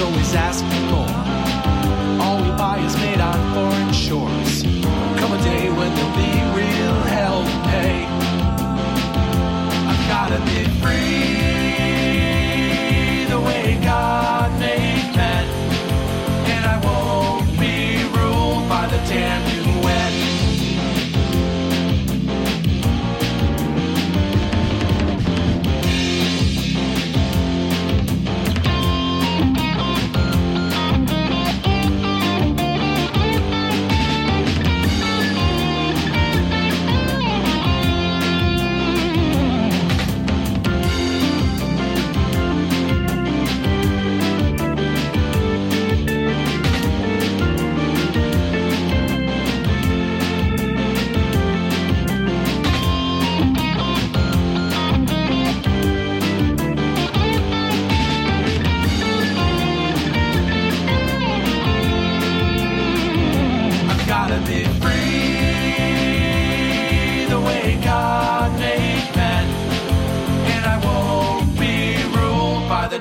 Always ask for more. All we buy is made on foreign shores. Come a day when there'll be real hell to pay. I've gotta be free the way God made men. And I won't be ruled by the damn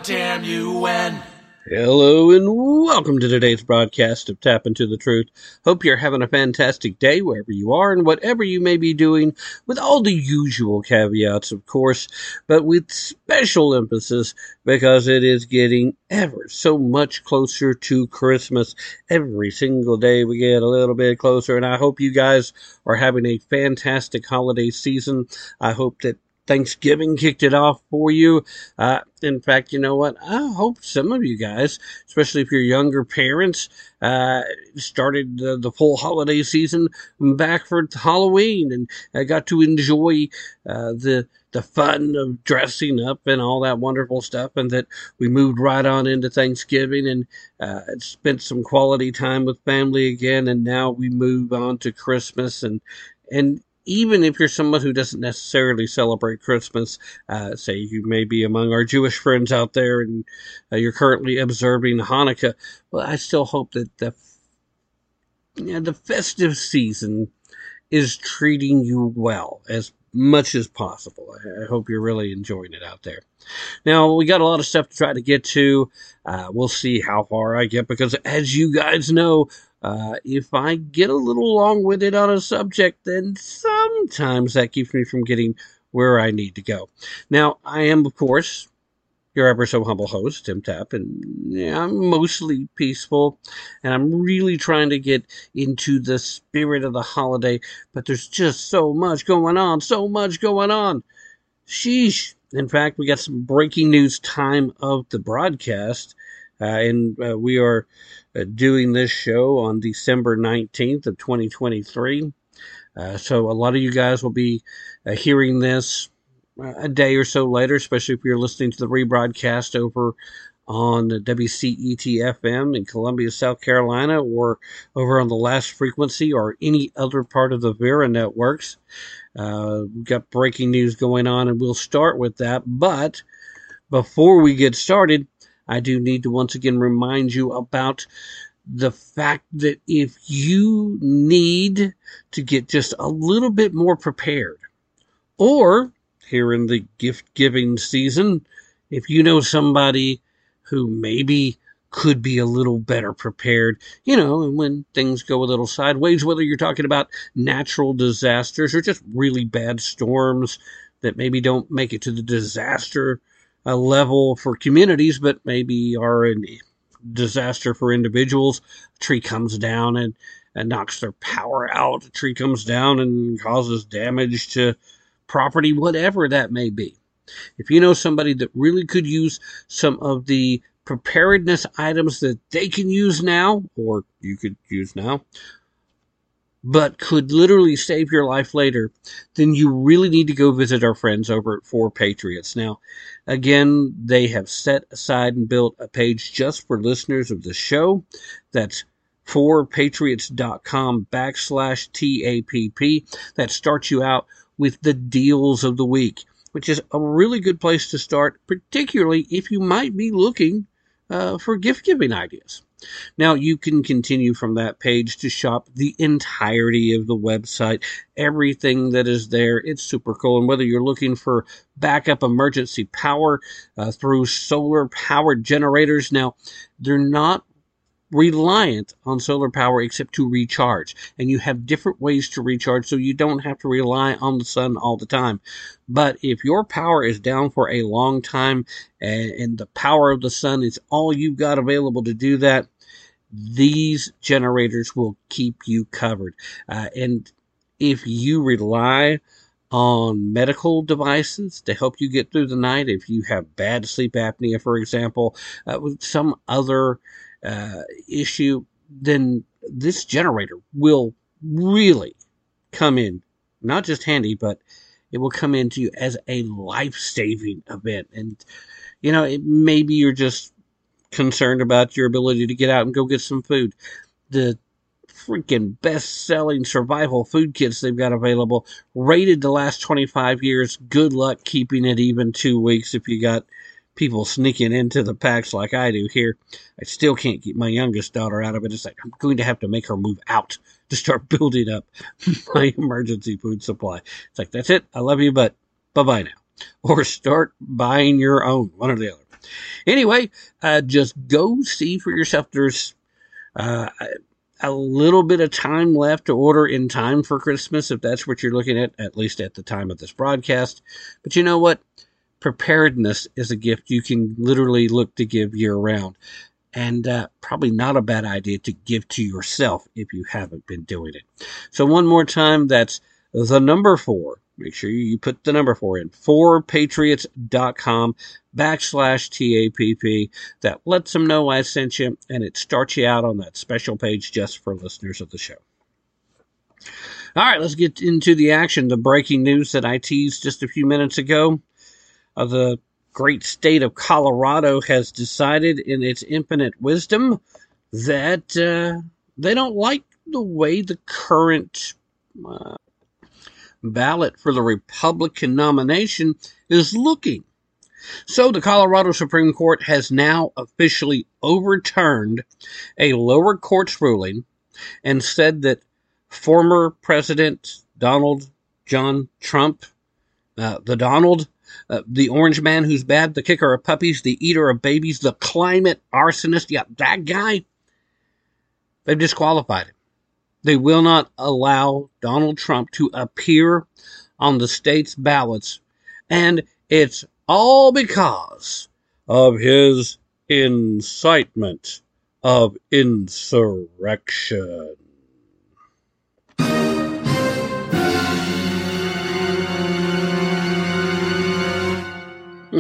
damn. Hello and welcome to today's broadcast of Tap Into the Truth. Hope you're having a fantastic day wherever you are and whatever you may be doing, with all the usual caveats, of course, but with special emphasis because it is getting ever so much closer to Christmas. Every single day we get a little bit closer, and I hope you guys are having a fantastic holiday season. I hope that Thanksgiving kicked it off for you. Uh, in fact, you know what? I hope some of you guys, especially if you're younger parents, uh, started the, the full holiday season back for Halloween and uh, got to enjoy uh, the the fun of dressing up and all that wonderful stuff, and that we moved right on into Thanksgiving and uh, spent some quality time with family again, and now we move on to Christmas and and even if you're someone who doesn't necessarily celebrate Christmas, uh, say you may be among our Jewish friends out there and uh, you're currently observing Hanukkah, well, I still hope that the yeah, the festive season is treating you well as much as possible. I, I hope you're really enjoying it out there. Now, we got a lot of stuff to try to get to. Uh, we'll see how far I get because, as you guys know, uh, if I get a little long winded on a subject, then sometimes that keeps me from getting where I need to go. Now, I am, of course, your ever so humble host, Tim Tapp, and yeah, I'm mostly peaceful, and I'm really trying to get into the spirit of the holiday, but there's just so much going on, so much going on. Sheesh. In fact, we got some breaking news time of the broadcast, uh, and uh, we are uh, doing this show on December 19th of 2023. Uh, so a lot of you guys will be uh, hearing this a day or so later, especially if you're listening to the rebroadcast over on the WCET-FM in Columbia, South Carolina, or over on the last frequency or any other part of the Vera networks. Uh, we've got breaking news going on, and we'll start with that. But before we get started, I do need to once again remind you about the fact that if you need to get just a little bit more prepared, or here in the gift giving season, if you know somebody who maybe could be a little better prepared, you know, and when things go a little sideways, whether you're talking about natural disasters or just really bad storms that maybe don't make it to the disaster a level for communities, but maybe are a disaster for individuals. A tree comes down and, and knocks their power out. A tree comes down and causes damage to property, whatever that may be. If you know somebody that really could use some of the preparedness items that they can use now, or you could use now, but could literally save your life later, then you really need to go visit our friends over at Four Patriots. Now, again, they have set aside and built a page just for listeners of the show. That's fourpatriots.com backslash TAPP. That starts you out with the deals of the week, which is a really good place to start, particularly if you might be looking uh, for gift giving ideas. Now you can continue from that page to shop the entirety of the website, everything that is there. It's super cool. And whether you're looking for backup emergency power uh, through solar powered generators, now they're not reliant on solar power except to recharge. And you have different ways to recharge so you don't have to rely on the sun all the time. But if your power is down for a long time and, and the power of the sun is all you've got available to do that, these generators will keep you covered. Uh, and if you rely on medical devices to help you get through the night, if you have bad sleep apnea, for example, uh, with some other uh, issue, then this generator will really come in, not just handy, but it will come into you as a life saving event. And, you know, it, maybe you're just concerned about your ability to get out and go get some food. The freaking best selling survival food kits they've got available, rated the last 25 years. Good luck keeping it even two weeks if you got people sneaking into the packs like I do here. I still can't get my youngest daughter out of it. It's like I'm going to have to make her move out to start building up my emergency food supply. It's like, that's it. I love you, but bye bye now. Or start buying your own, one or the other. Anyway, uh, just go see for yourself. There's uh, a little bit of time left to order in time for Christmas, if that's what you're looking at, at least at the time of this broadcast. But you know what? Preparedness is a gift you can literally look to give year round. And uh, probably not a bad idea to give to yourself if you haven't been doing it. So, one more time, that's the number four. Make sure you put the number four in. Fourpatriots.com backslash TAPP. That lets them know I sent you, and it starts you out on that special page just for listeners of the show. All right, let's get into the action. The breaking news that I teased just a few minutes ago of the great state of Colorado has decided in its infinite wisdom that uh, they don't like the way the current uh, ballot for the Republican nomination is looking. So the Colorado Supreme Court has now officially overturned a lower court's ruling and said that former President Donald John Trump, uh, the Donald, uh, the orange man who's bad, the kicker of puppies, the eater of babies, the climate arsonist. Yeah, that guy. They've disqualified him. They will not allow Donald Trump to appear on the state's ballots. And it's all because of his incitement of insurrection.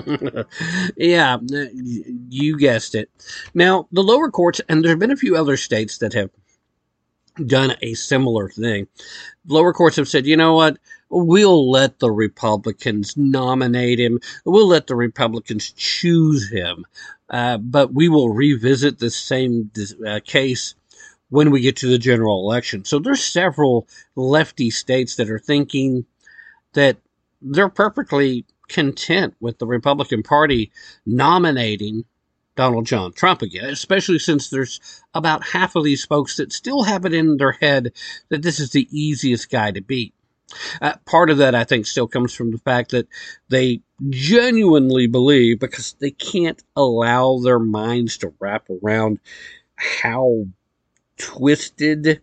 yeah, you guessed it. Now, the lower courts, and there have been a few other states that have done a similar thing. Lower courts have said, you know what? We'll let the Republicans nominate him. We'll let the Republicans choose him. Uh, but we will revisit the same uh, case when we get to the general election. So there's several lefty states that are thinking that they're perfectly content with the Republican Party nominating Donald John Trump again, especially since there's about half of these folks that still have it in their head that this is the easiest guy to beat. Uh, part of that, I think, still comes from the fact that they genuinely believe, because they can't allow their minds to wrap around how twisted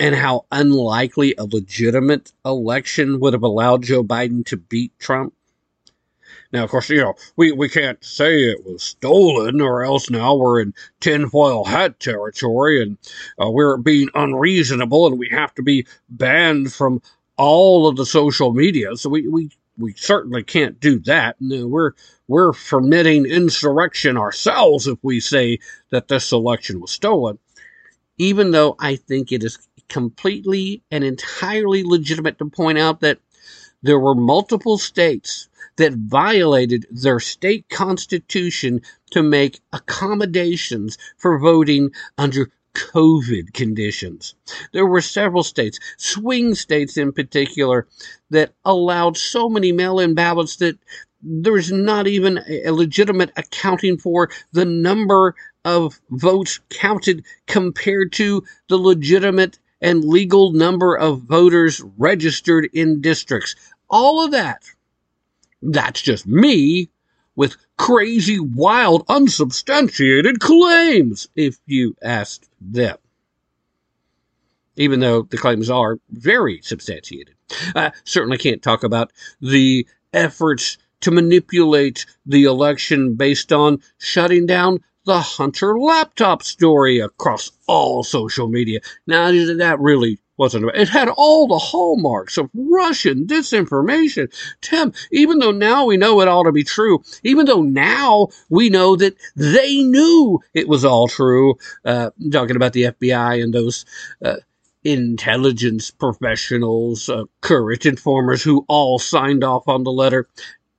and how unlikely a legitimate election would have allowed Joe Biden to beat Trump. Now, of course, you know, we, we can't say it was stolen or else now we're in tinfoil hat territory and uh, we're being unreasonable and we have to be banned from all of the social media. So we, we, we certainly can't do that. No, we're, we're permitting insurrection ourselves if we say that this election was stolen, even though I think it is completely and entirely legitimate to point out that there were multiple states that violated their state constitution to make accommodations for voting under COVID conditions. There were several states, swing states in particular, that allowed so many mail in ballots that there's not even a legitimate accounting for the number of votes counted compared to the legitimate and legal number of voters registered in districts. All of that that's just me with crazy, wild, unsubstantiated claims, if you asked them. Even though the claims are very substantiated. I certainly can't talk about the efforts to manipulate the election based on shutting down the Hunter laptop story across all social media. Now, that really wasn't about. it had all the hallmarks of Russian disinformation. Tim, even though now we know it all to be true, even though now we know that they knew it was all true, uh, talking about the FBI and those uh, intelligence professionals, uh, courage informers who all signed off on the letter.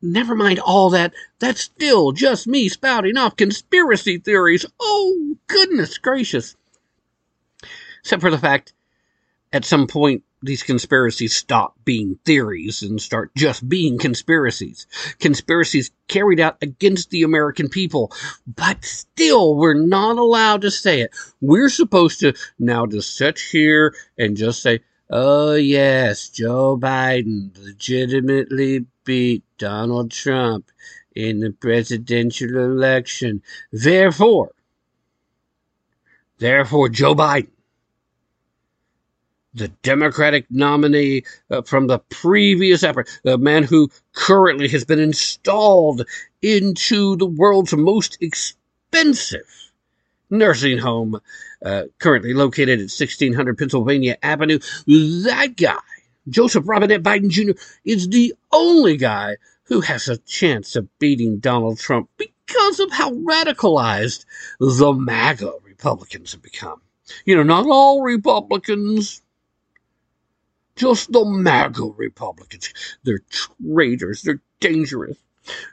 Never mind all that. That's still just me spouting off conspiracy theories. Oh, goodness gracious. Except for the fact at some point these conspiracies stop being theories and start just being conspiracies. Conspiracies carried out against the American people. But still, we're not allowed to say it. We're supposed to now just sit here and just say, oh yes, Joe Biden legitimately beat Donald Trump in the presidential election. Therefore, therefore, Joe Biden the Democratic nominee uh, from the previous effort, the man who currently has been installed into the world's most expensive nursing home, uh, currently located at 1600 Pennsylvania Avenue. That guy, Joseph Robinette Biden Jr., is the only guy who has a chance of beating Donald Trump because of how radicalized the MAGA Republicans have become. You know, not all Republicans just the MAGA Republicans. They're traitors. They're dangerous.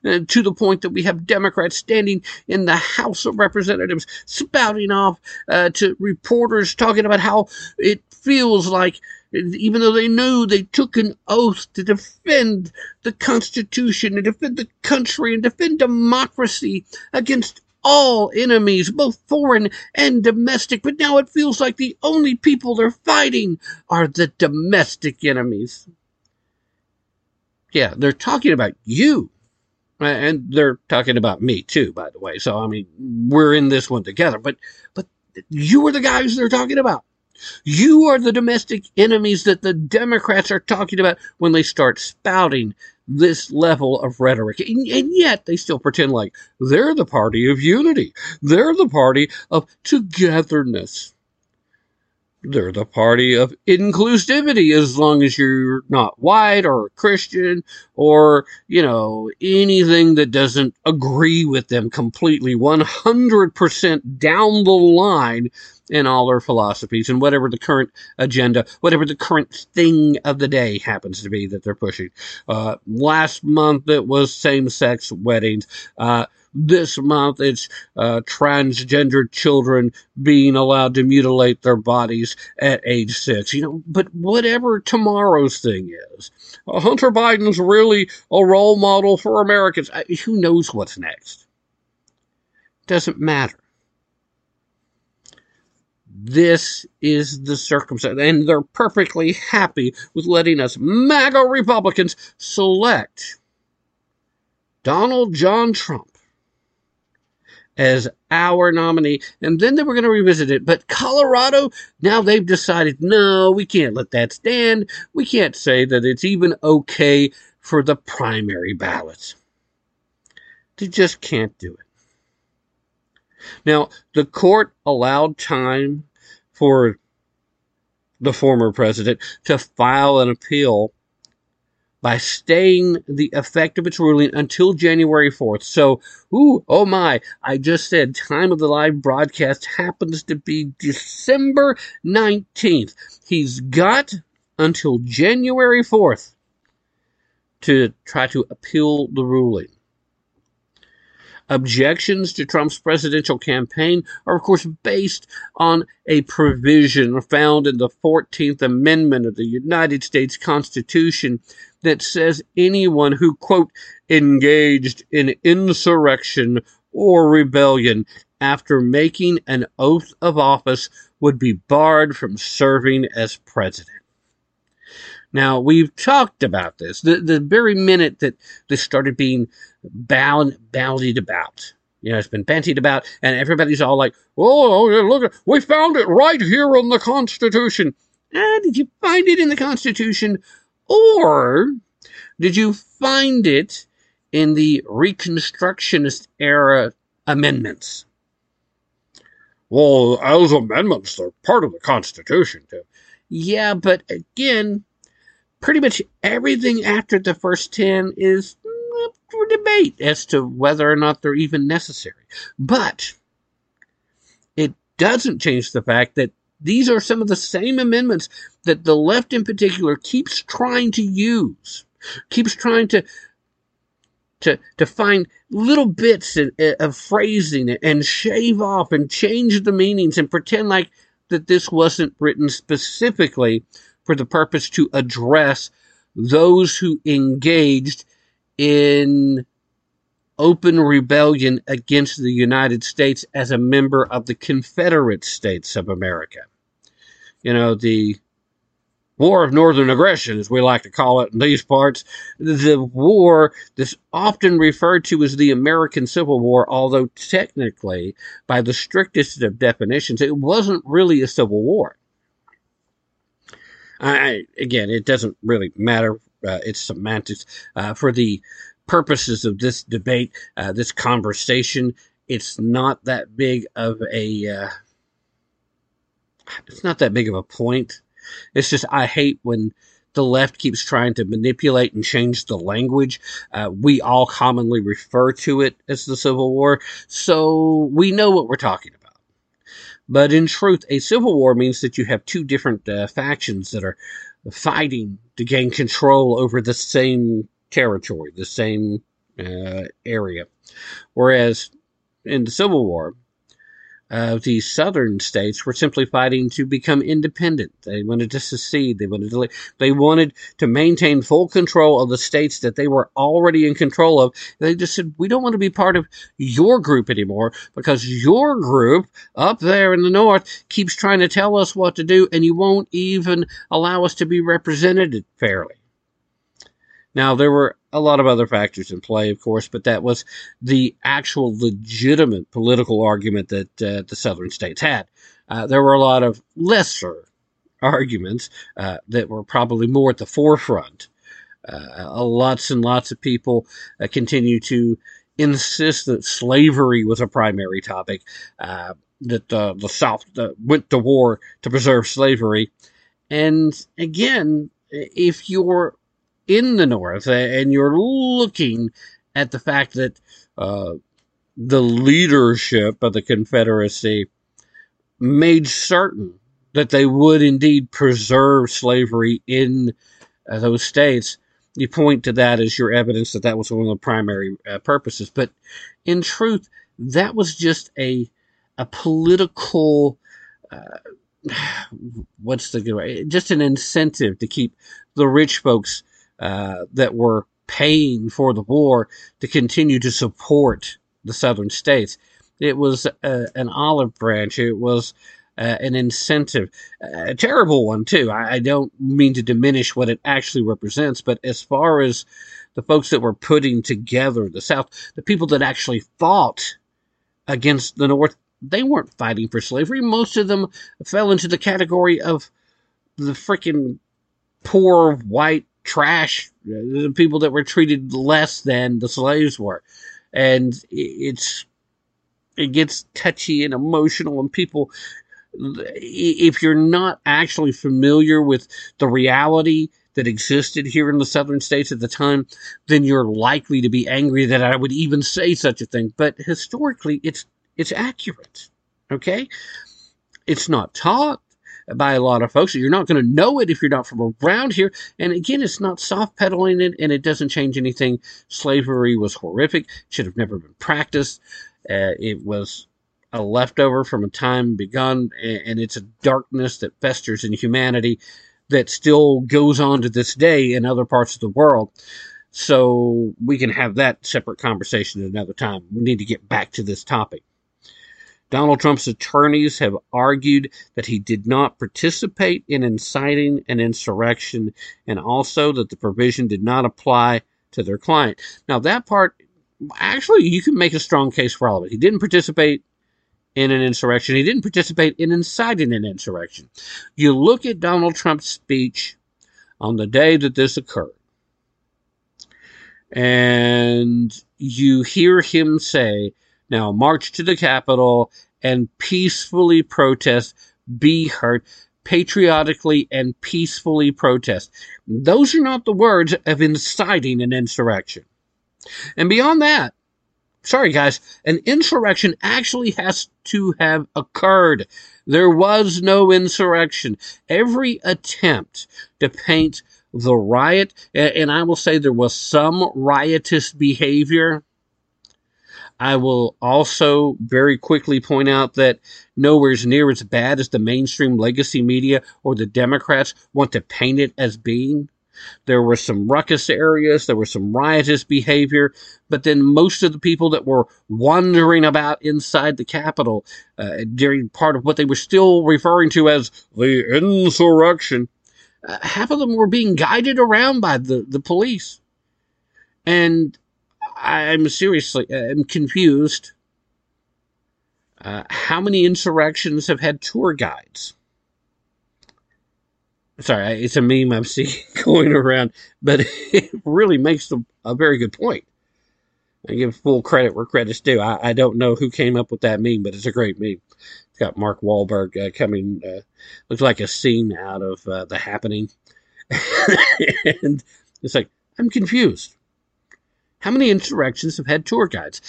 And to the point that we have Democrats standing in the House of Representatives spouting off uh, to reporters talking about how it feels like, even though they knew they took an oath to defend the Constitution and defend the country and defend democracy against all enemies, both foreign and domestic, but now it feels like the only people they're fighting are the domestic enemies. Yeah, they're talking about you. And they're talking about me too, by the way. So I mean, we're in this one together. But but you are the guys they're talking about. You are the domestic enemies that the Democrats are talking about when they start spouting this level of rhetoric. And, and, yet they still pretend like they're the party of unity. They're the party of togetherness. They're the party of inclusivity as long as you're not white or Christian or, you know, anything that doesn't agree with them completely 100% down the line in all their philosophies and whatever the current agenda, whatever the current thing of the day happens to be that they're pushing. Uh, last month it was same sex weddings. Uh, this month it's uh, transgender children being allowed to mutilate their bodies at age six. You know, but whatever tomorrow's thing is, uh, Hunter Biden's really a role model for Americans. Uh, who knows what's next? Doesn't matter this is the circumstance, and they're perfectly happy with letting us MAGA Republicans select Donald John Trump as our nominee, and then they were going to revisit it. But Colorado, now they've decided, no, we can't let that stand. We can't say that it's even okay for the primary ballots. They just can't do it. Now, the court allowed time for the former president to file an appeal by staying the effect of its ruling until January 4th. So, ooh, oh my, I just said time of the live broadcast happens to be December 19th. He's got until January 4th to try to appeal the ruling. Objections to Trump's presidential campaign are, of course, based on a provision found in the 14th Amendment of the United States Constitution that says anyone who, quote, engaged in insurrection or rebellion after making an oath of office would be barred from serving as president. Now, we've talked about this. The, the very minute that this started being bound, bandied about, you know, it's been bandied about, and everybody's all like, oh, look, we found it right here in the Constitution. Ah, did you find it in the Constitution? Or did you find it in the Reconstructionist era amendments? Well, those amendments, they're part of the Constitution, too. Yeah, but again, pretty much everything after the first 10 is for debate as to whether or not they're even necessary. But it doesn't change the fact that these are some of the same amendments that the left in particular keeps trying to use, keeps trying to to to find little bits of, eh, of phrasing and shave off and change the meanings and pretend like that this wasn't written specifically for the purpose to address those who engaged in open rebellion against the United States as a member of the Confederate States of America. You know, the War of Northern Aggression, as we like to call it in these parts, the war that's often referred to as the American Civil War, although technically, by the strictest of definitions, it wasn't really a civil war. I, again, it doesn't really matter. Uh, it's semantics. Uh, for the purposes of this debate, uh, this conversation, it's not that big of a. Uh, it's not that big of a point. It's just I hate when the left keeps trying to manipulate and change the language. Uh, we all commonly refer to it as the Civil War, so we know what we're talking about. But in truth, a civil war means that you have two different uh, factions that are fighting to gain control over the same territory, the same uh, area. Whereas in the Civil War, uh, the southern states were simply fighting to become independent. They wanted to secede. They wanted to they wanted to maintain full control of the states that they were already in control of. They just said, "We don't want to be part of your group anymore because your group up there in the north keeps trying to tell us what to do, and you won't even allow us to be represented fairly." Now, there were a lot of other factors in play, of course, but that was the actual legitimate political argument that uh, the southern states had. Uh, there were a lot of lesser arguments uh, that were probably more at the forefront. Uh, lots and lots of people uh, continue to insist that slavery was a primary topic, uh, that the South went to war to preserve slavery. And again, if you're in the North, and you're looking at the fact that uh, the leadership of the Confederacy made certain that they would indeed preserve slavery in uh, those states. You point to that as your evidence that that was one of the primary uh, purposes. But in truth, that was just a a political. Uh, what's the good way? Just an incentive to keep the rich folks uh, that were paying for the war to continue to support the southern states. It was uh, an olive branch. It was uh, an incentive, a terrible one too. I, I, don't mean to diminish what it actually represents, but as far as the folks that were putting together the South, the people that actually fought against the North, they weren't fighting for slavery. Most of them fell into the category of the freaking poor white trash, the people that were treated less than the slaves were. and it's it gets touchy and emotional, and people. If you're not actually familiar with the reality that existed here in the southern states at the time, then you're likely to be angry that I would even say such a thing. But historically, it's it's accurate. Okay, it's not taught by a lot of folks. You're not going to know it if you're not from around here. And again, it's not soft pedaling it, and it doesn't change anything. Slavery was horrific; should have never been practiced. Uh, it was a leftover from a time begun, and it's a darkness that festers in humanity that still goes on to this day in other parts of the world. So we can have that separate conversation another time. We need to get back to this topic. Donald Trump's attorneys have argued that he did not participate in inciting an insurrection and also that the provision did not apply to their client. Now, that part, actually, you can make a strong case for all of it. He didn't participate in an insurrection, he didn't participate in inciting an insurrection. You look at Donald Trump's speech on the day that this occurred, and you hear him say, now march to the Capitol and peacefully protest, be heard, patriotically and peacefully protest. Those are not the words of inciting an insurrection. And beyond that, sorry guys, an insurrection actually has to have occurred. There was no insurrection. Every attempt to paint the riot, and I will say there was some riotous behavior, I will also very quickly point out that nowhere's near as bad as the mainstream legacy media or the Democrats want to paint it as being. There were some ruckus areas, there was some riotous behavior, but then most of the people that were wandering about inside the Capitol uh, during part of what they were still referring to as the insurrection, uh, half of them were being guided around by the, the police. And I'm seriously I'm confused. Uh, how many insurrections have had tour guides? Sorry, it's a meme I'm seeing going around, but it really makes a, very good point. I give full credit where credit's due. I, I, don't know who came up with that meme, but it's a great meme. It's got Mark Wahlberg uh, coming, uh, looks like a scene out of uh, The Happening. and it's like, I'm confused. How many insurrections have had tour guides?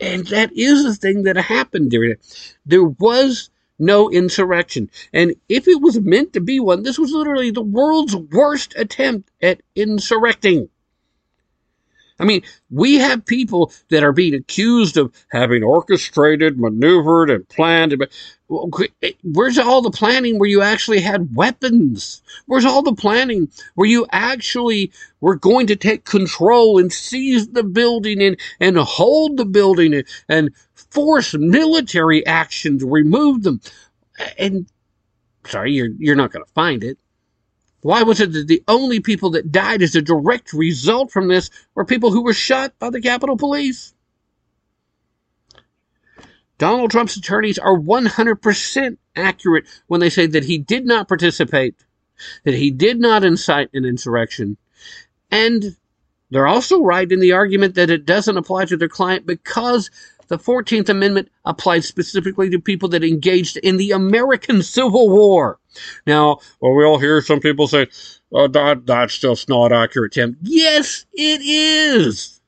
And that is the thing that happened during it. There was no insurrection. And if it was meant to be one, this was literally the world's worst attempt at insurrecting. I mean, we have people that are being accused of having orchestrated, maneuvered, and planned. Where's all the planning where you actually had weapons? Where's all the planning where you actually were going to take control and seize the building and, and hold the building and, and force military action to remove them? And sorry, you're, you're not going to find it. Why was it that the only people that died as a direct result from this were people who were shot by the Capitol Police? Donald Trump's attorneys are 100% accurate when they say that he did not participate, that he did not incite an insurrection, and they're also right in the argument that it doesn't apply to their client because the 14th Amendment applied specifically to people that engaged in the American Civil War. Now, well, we all hear some people say, oh, that, that's just not accurate, Tim. Yes, it is.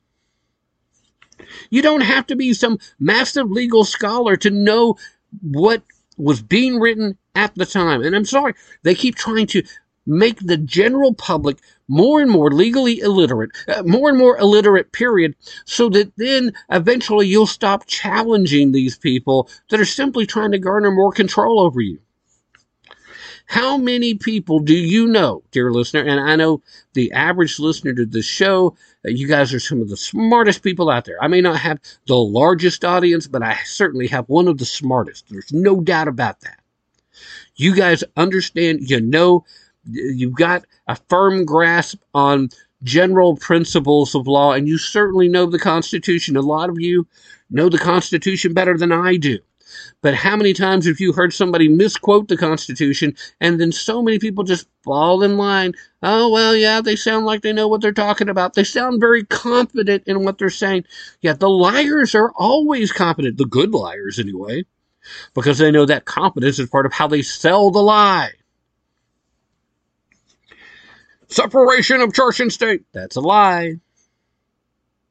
You don't have to be some massive legal scholar to know what was being written at the time. And I'm sorry, they keep trying to make the general public more and more legally illiterate, uh, more and more illiterate, period, so that then eventually you'll stop challenging these people that are simply trying to garner more control over you. How many people do you know, dear listener? And I know the average listener to this show, uh, you guys are some of the smartest people out there. I may not have the largest audience, but I certainly have one of the smartest. There's no doubt about that. You guys understand, you know you've got a firm grasp on general principles of law, and you certainly know the Constitution. A lot of you know the Constitution better than I do. But how many times have you heard somebody misquote the Constitution and then so many people just fall in line? Oh, well, yeah, they sound like they know what they're talking about. They sound very confident in what they're saying. Yeah, the liars are always confident, the good liars anyway, because they know that confidence is part of how they sell the lie. Separation of church and state. That's a lie.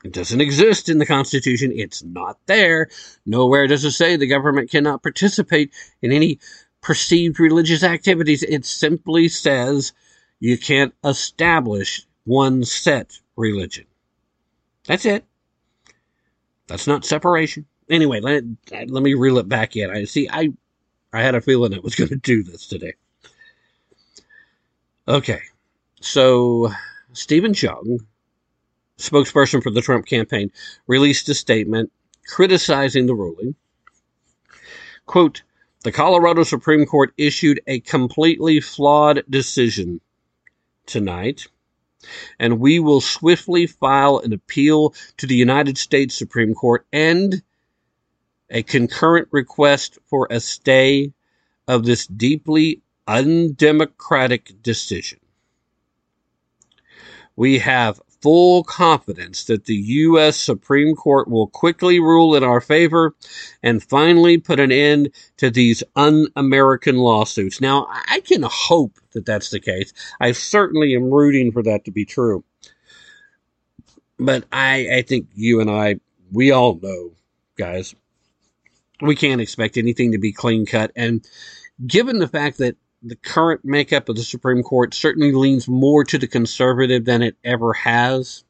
It doesn't exist in the Constitution. It's not there. Nowhere does it say the government cannot participate in any perceived religious activities. It simply says you can't establish one set religion. That's it. That's not separation. Anyway, let, let me reel it back in. I see. I I had a feeling I was going to do this today. Okay, so Steven Cheung spokesperson for the Trump campaign, released a statement criticizing the ruling. Quote, the Colorado Supreme Court issued a completely flawed decision tonight, and we will swiftly file an appeal to the United States Supreme Court and a concurrent request for a stay of this deeply undemocratic decision. We have full confidence that the U.S. Supreme Court will quickly rule in our favor and finally put an end to these un American lawsuits. Now, I can hope that that's the case. I certainly am rooting for that to be true. But I, I think you and I, we all know, guys, we can't expect anything to be clean cut. And given the fact that the current makeup of the Supreme Court certainly leans more to the conservative than it ever has.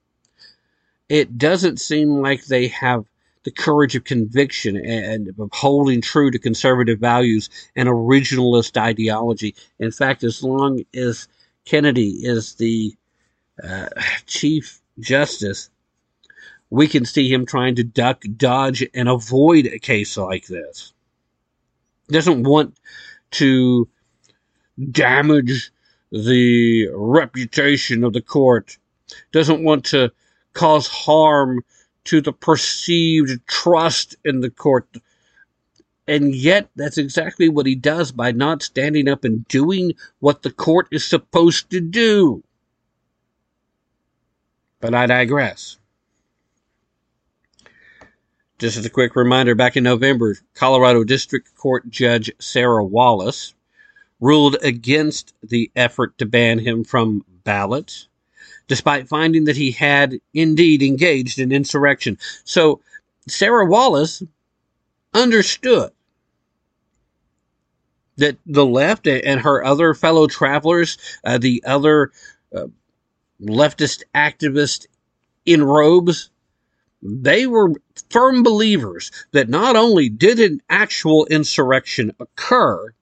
It doesn't seem like they have the courage of conviction and of holding true to conservative values and originalist ideology. In fact, as long as Kennedy is the uh, Chief Justice, we can see him trying to duck, dodge, and avoid a case like this. Doesn't want to damage the reputation of the court, doesn't want to cause harm to the perceived trust in the court. And yet, that's exactly what he does by not standing up and doing what the court is supposed to do. But I digress. Just as a quick reminder, back in November, Colorado District Court Judge Sarah Wallace ruled against the effort to ban him from ballots, despite finding that he had indeed engaged in insurrection. So Sarah Wallace understood that the left and her other fellow travelers, uh, the other uh, leftist activists in robes, they were firm believers that not only did an actual insurrection occur,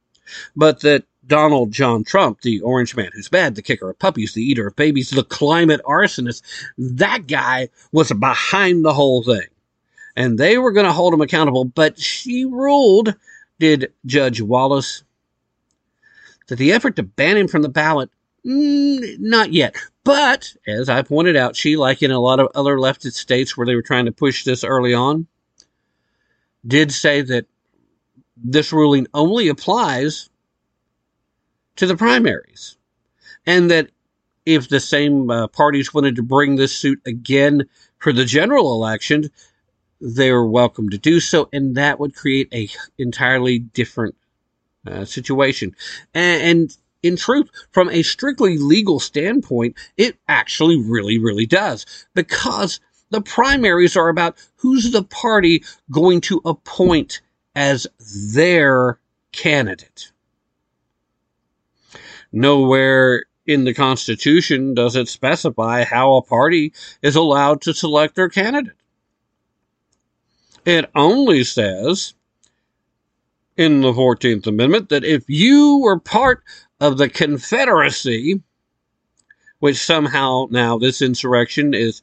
but that Donald John Trump, the orange man who's bad, the kicker of puppies, the eater of babies, the climate arsonist, that guy was behind the whole thing. And they were going to hold him accountable, but she ruled, did Judge Wallace, that the effort to ban him from the ballot, mm, not yet. But, as I pointed out, she, like in a lot of other leftist states where they were trying to push this early on, did say that this ruling only applies to the primaries. And that if the same uh, parties wanted to bring this suit again for the general election, they were welcome to do so, and that would create a entirely different uh, situation. And, and in truth, from a strictly legal standpoint, it actually really, really does, because the primaries are about who's the party going to appoint as their candidate. Nowhere in the Constitution does it specify how a party is allowed to select their candidate. It only says in the 14th Amendment that if you were part of the Confederacy, which somehow now this insurrection is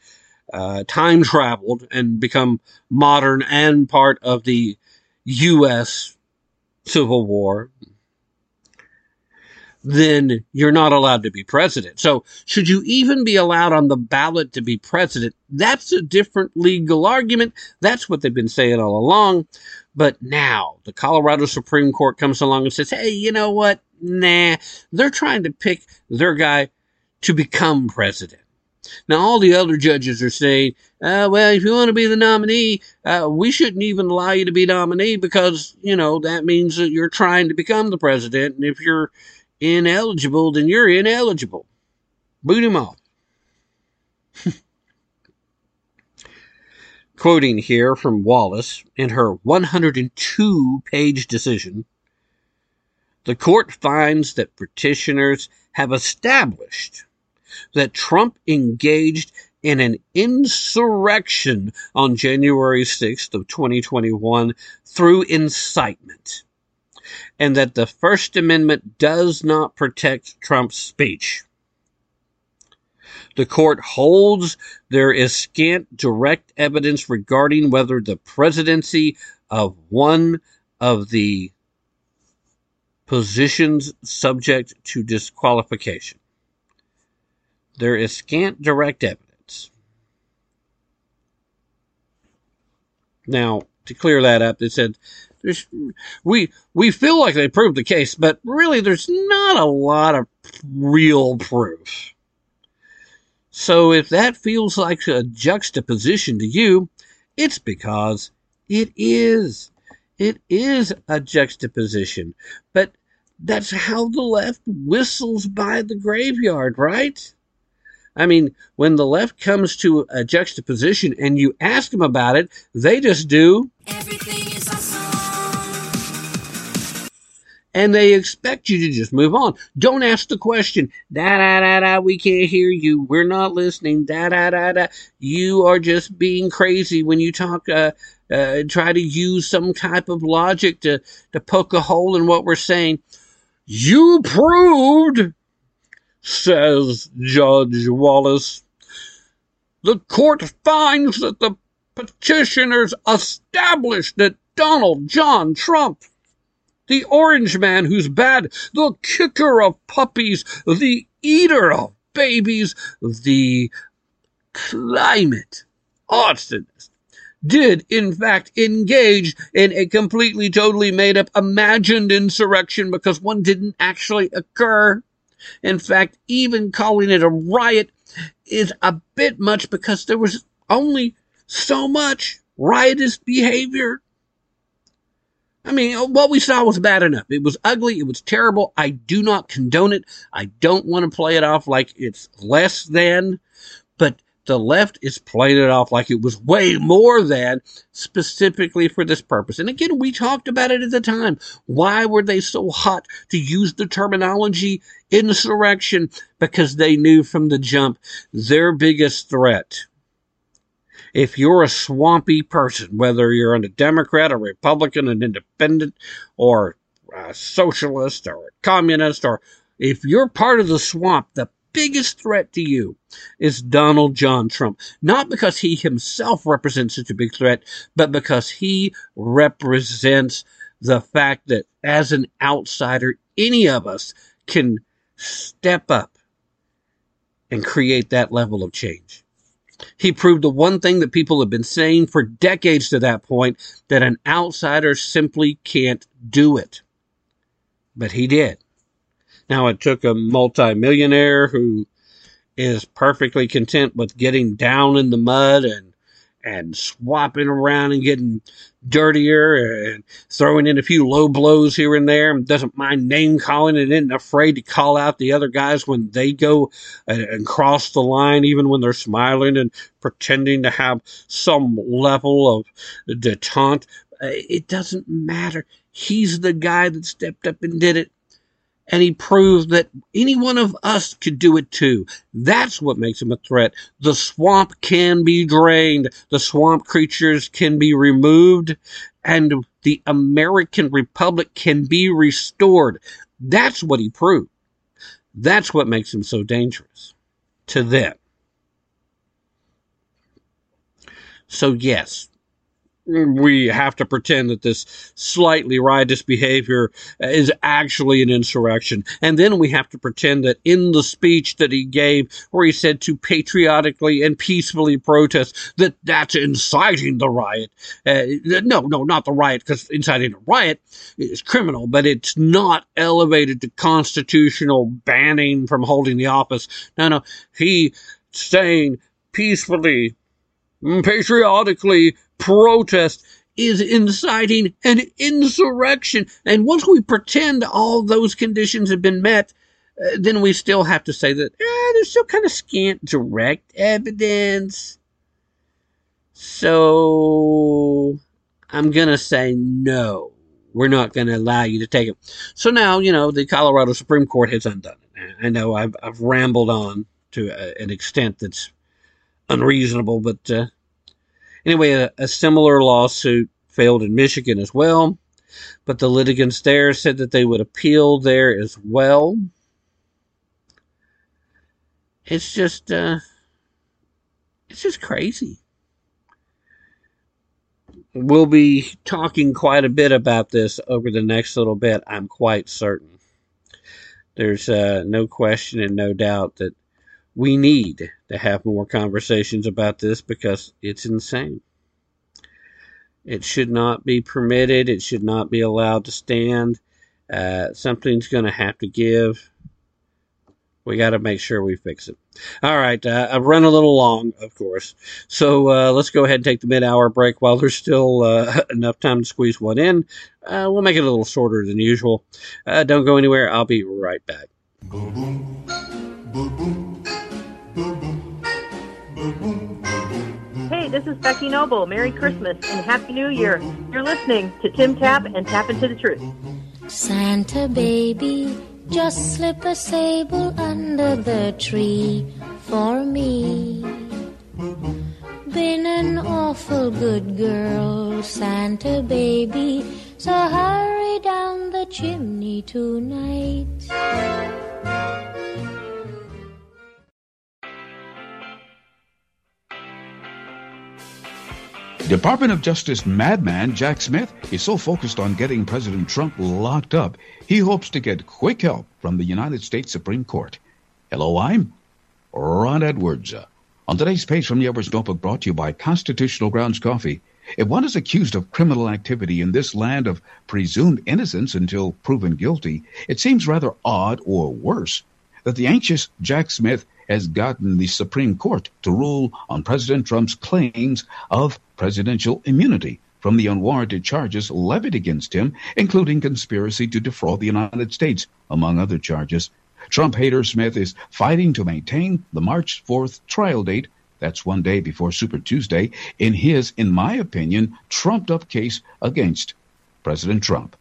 uh, time traveled and become modern and part of the U.S. Civil War, then you're not allowed to be president. So, should you even be allowed on the ballot to be president? That's a different legal argument. That's what they've been saying all along. But now the Colorado Supreme Court comes along and says, hey, you know what? Nah, they're trying to pick their guy to become president. Now, all the other judges are saying, uh, well, if you want to be the nominee, uh, we shouldn't even allow you to be nominee because, you know, that means that you're trying to become the president. And if you're ineligible, then you're ineligible. Boot him off. Quoting here from Wallace in her 102 page decision, the court finds that petitioners have established that Trump engaged in an insurrection on January 6th of 2021 through incitement and that the First Amendment does not protect Trump's speech. The court holds there is scant direct evidence regarding whether the presidency of one of the positions subject to disqualification. There is scant direct evidence. Now, to clear that up, they said we we feel like they proved the case, but really there's not a lot of real proof. So if that feels like a juxtaposition to you, it's because it is. It is a juxtaposition. But that's how the left whistles by the graveyard, right? I mean, when the left comes to a juxtaposition and you ask them about it, they just do. And they expect you to just move on. Don't ask the question, da da da da, we can't hear you. We're not listening, da da da da. You are just being crazy when you talk, uh, uh, try to use some type of logic to, to poke a hole in what we're saying. You proved says Judge Wallace. The court finds that the petitioners established that Donald John Trump, the orange man who's bad, the kicker of puppies, the eater of babies, the climate arsonist, did in fact engage in a completely, totally made up, imagined insurrection because one didn't actually occur. In fact, even calling it a riot is a bit much because there was only so much riotous behavior. I mean, what we saw was bad enough. It was ugly. It was terrible. I do not condone it. I don't want to play it off like it's less than, but the left is playing it off like it was way more than specifically for this purpose. And again, we talked about it at the time. Why were they so hot to use the terminology insurrection? Because they knew from the jump their biggest threat. If you're a swampy person, whether you're a Democrat, a Republican, an independent, or a socialist, or a communist, or if you're part of the swamp, the biggest threat to you is Donald John Trump. Not because he himself represents such a big threat, but because he represents the fact that as an outsider, any of us can step up and create that level of change. He proved the one thing that people have been saying for decades to that point that an outsider simply can't do it. But he did. Now, it took a multimillionaire who is perfectly content with getting down in the mud and and swapping around and getting dirtier and throwing in a few low blows here and there. And doesn't mind name calling and isn't afraid to call out the other guys when they go and, and cross the line even when they're smiling and pretending to have some level of detente. Uh, it doesn't matter. He's the guy that stepped up and did it and he proved that any one of us could do it too. That's what makes him a threat. The swamp can be drained, the swamp creatures can be removed, and the American Republic can be restored. That's what he proved. That's what makes him so dangerous to them. So, yes, we have to pretend that this slightly riotous behavior is actually an insurrection. And then we have to pretend that in the speech that he gave, where he said to patriotically and peacefully protest, that that's inciting the riot. Uh, no, no, not the riot, because inciting a riot is criminal, but it's not elevated to constitutional banning from holding the office. No, no, he saying peacefully, patriotically protest is inciting an insurrection. And once we pretend all those conditions have been met, uh, then we still have to say that eh, there's still kind of scant direct evidence. So I'm going to say no. We're not going to allow you to take it. So now, you know, the Colorado Supreme Court has undone it. I know I've, I've rambled on to a, an extent that's unreasonable, but uh, Anyway, a, a similar lawsuit failed in Michigan as well, but the litigants there said that they would appeal there as well. It's just, uh, it's just crazy. We'll be talking quite a bit about this over the next little bit, I'm quite certain. There's uh, no question and no doubt that we need to have more conversations about this because it's insane. It should not be permitted. It should not be allowed to stand. Uh, something's going to have to give. We got to make sure we fix it. All right. Uh, I've run a little long, of course. So uh, let's go ahead and take the mid hour break while there's still uh, enough time to squeeze one in. Uh, we'll make it a little shorter than usual. Uh, don't go anywhere. I'll be right back. Boom, boom. Boom, boom. Hey, this is Becky Noble. Merry Christmas and Happy New Year. You're listening to Tim Tapp and Tapp into the Truth. Santa baby, just slip a sable under the tree for me. Been an awful good girl, Santa baby, so hurry down the chimney tonight. Department of Justice madman Jack Smith is so focused on getting President Trump locked up, he hopes to get quick help from the United States Supreme Court. Hello, I'm Ron Edwards. On today's page from the Edwards Notebook brought to you by Constitutional Grounds Coffee, if one is accused of criminal activity in this land of presumed innocence until proven guilty, it seems rather odd or worse that the anxious Jack Smith has gotten the Supreme Court to rule on President Trump's claims of presidential immunity from the unwarranted charges levied against him, including conspiracy to defraud the United States, among other charges. Trump hater Smith is fighting to maintain the March 4th trial date. That's one day before Super Tuesday, in his, in my opinion, trumped up case against President Trump.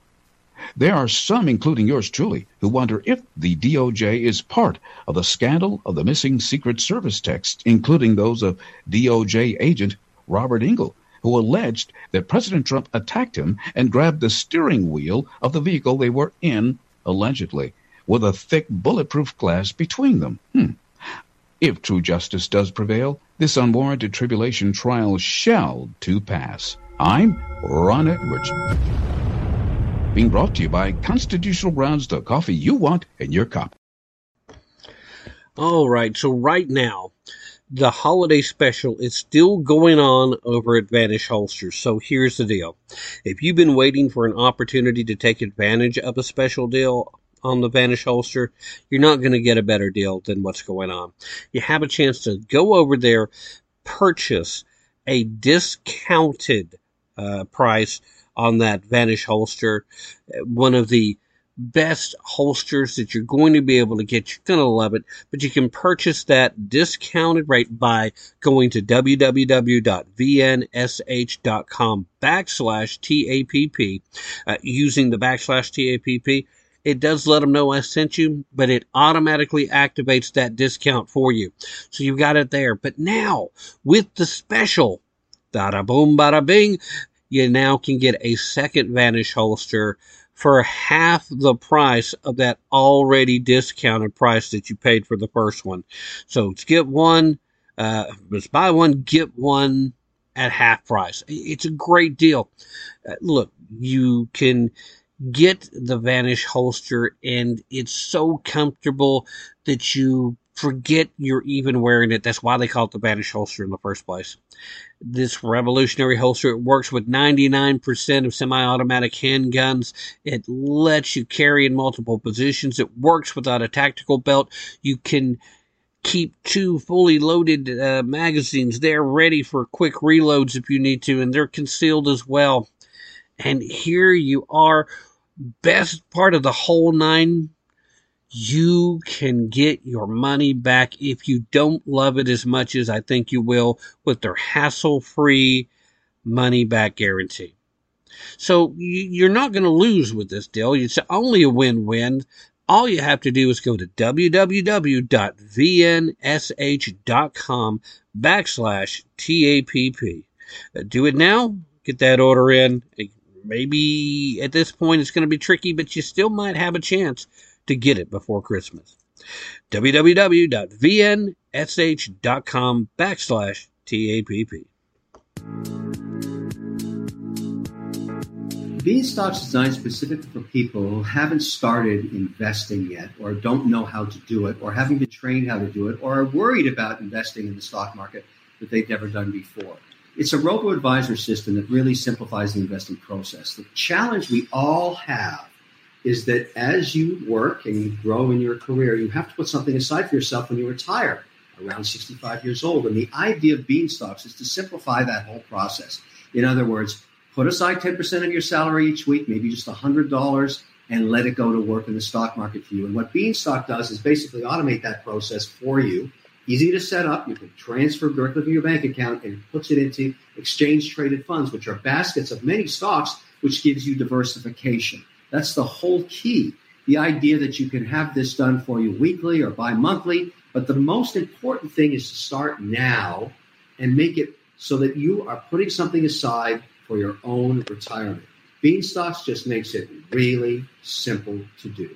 There are some, including yours truly, who wonder if the DOJ is part of the scandal of the missing Secret Service texts, including those of DOJ agent Robert Engel, who alleged that President Trump attacked him and grabbed the steering wheel of the vehicle they were in, allegedly, with a thick bulletproof glass between them. Hmm. If true justice does prevail, this unwarranted tribulation trial shall to pass. I'm Ron Edwards being brought to you by Constitutional Grounds, the coffee you want in your cup. All right, so right now, the holiday special is still going on over at Vanish Holsters. So here's the deal. If you've been waiting for an opportunity to take advantage of a special deal on the Vanish holster, you're not going to get a better deal than what's going on. You have a chance to go over there, purchase a discounted uh, price on that Vanish holster. One of the best holsters that you're going to be able to get. You're going to love it. But you can purchase that discounted rate by going to www.vnsh.com backslash TAPP uh, using the backslash TAPP. It does let them know I sent you, but it automatically activates that discount for you. So you've got it there. But now with the special, bada boom, bada bing, you now can get a second Vanish holster for half the price of that already discounted price that you paid for the first one. So get one, uh, let's buy one, get one at half price. It's a great deal. Uh, look, you can get the Vanish holster and it's so comfortable that you forget you're even wearing it. That's why they call it the Vanish holster in the first place. This revolutionary holster, it works with 99% of semi-automatic handguns. It lets you carry in multiple positions. It works without a tactical belt. You can keep two fully loaded uh, magazines there ready for quick reloads if you need to, and they're concealed as well. And here you are, best part of the whole nine. You can get your money back if you don't love it as much as I think you will with their hassle free money back guarantee. So you're not going to lose with this deal. It's only a win win all you have to do is go to www.vnsh.com backslash TAPP. Uh, do it now. Get that order in. Maybe at this point it's going to be tricky, but you still might have a chance to get it before Christmas. www.vnsh.com backslash TAPP. Beanstox designed specifically for people who haven't started investing yet, or don't know how to do it, or haven't been trained how to do it, or are worried about investing in the stock market that they've never done before. It's a robo advisor system that really simplifies the investing process. The challenge we all have is that as you work and you grow in your career, you have to put something aside for yourself when you retire around 65 years old. And the idea of Beanstox is to simplify that whole process. In other words, Put aside 10% of your salary each week, maybe just $100, and let it go to work in the stock market for you. And what Beanstox does is basically automate that process for you. Easy to set up. You can transfer directly from your bank account and puts it into exchange traded funds, which are baskets of many stocks, which gives you diversification. That's the whole key. The idea that you can have this done for you weekly or bi monthly. But the most important thing is to start now and make it so that you are putting something aside for your own retirement. Beanstox just makes it really simple to do.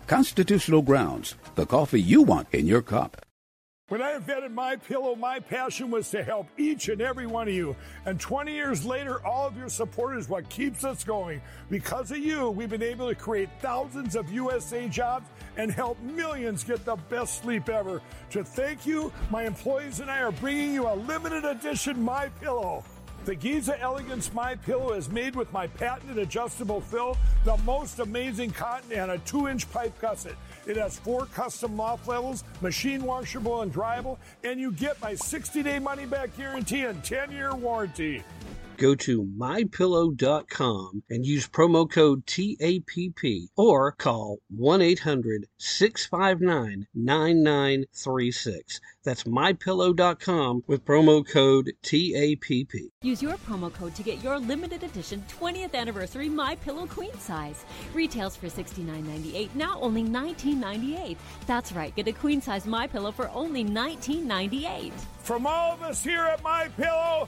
Constitutional Grounds, the coffee you want in your cup. When I invented My Pillow, my passion was to help each and every one of you. And 20 years later, all of your support is what keeps us going. Because of you, we've been able to create thousands of USA jobs and help millions get the best sleep ever. To thank you, my employees and I are bringing you a limited edition My Pillow. The Giza Elegance My Pillow is made with my patented adjustable fill, the most amazing cotton, and a two-inch pipe gusset. It has four custom loft levels, machine washable and dryable, and you get my 60-day money-back guarantee and 10-year warranty go to mypillow.com and use promo code TAPP or call 1 800 659 9936. That's mypillow.com with promo code TAPP. Use your promo code to get your limited edition 20th anniversary My Pillow queen size. Retails for $69.98, now only $19.98. That's right, get a queen size My Pillow for only $19.98. From all of us here at My Pillow,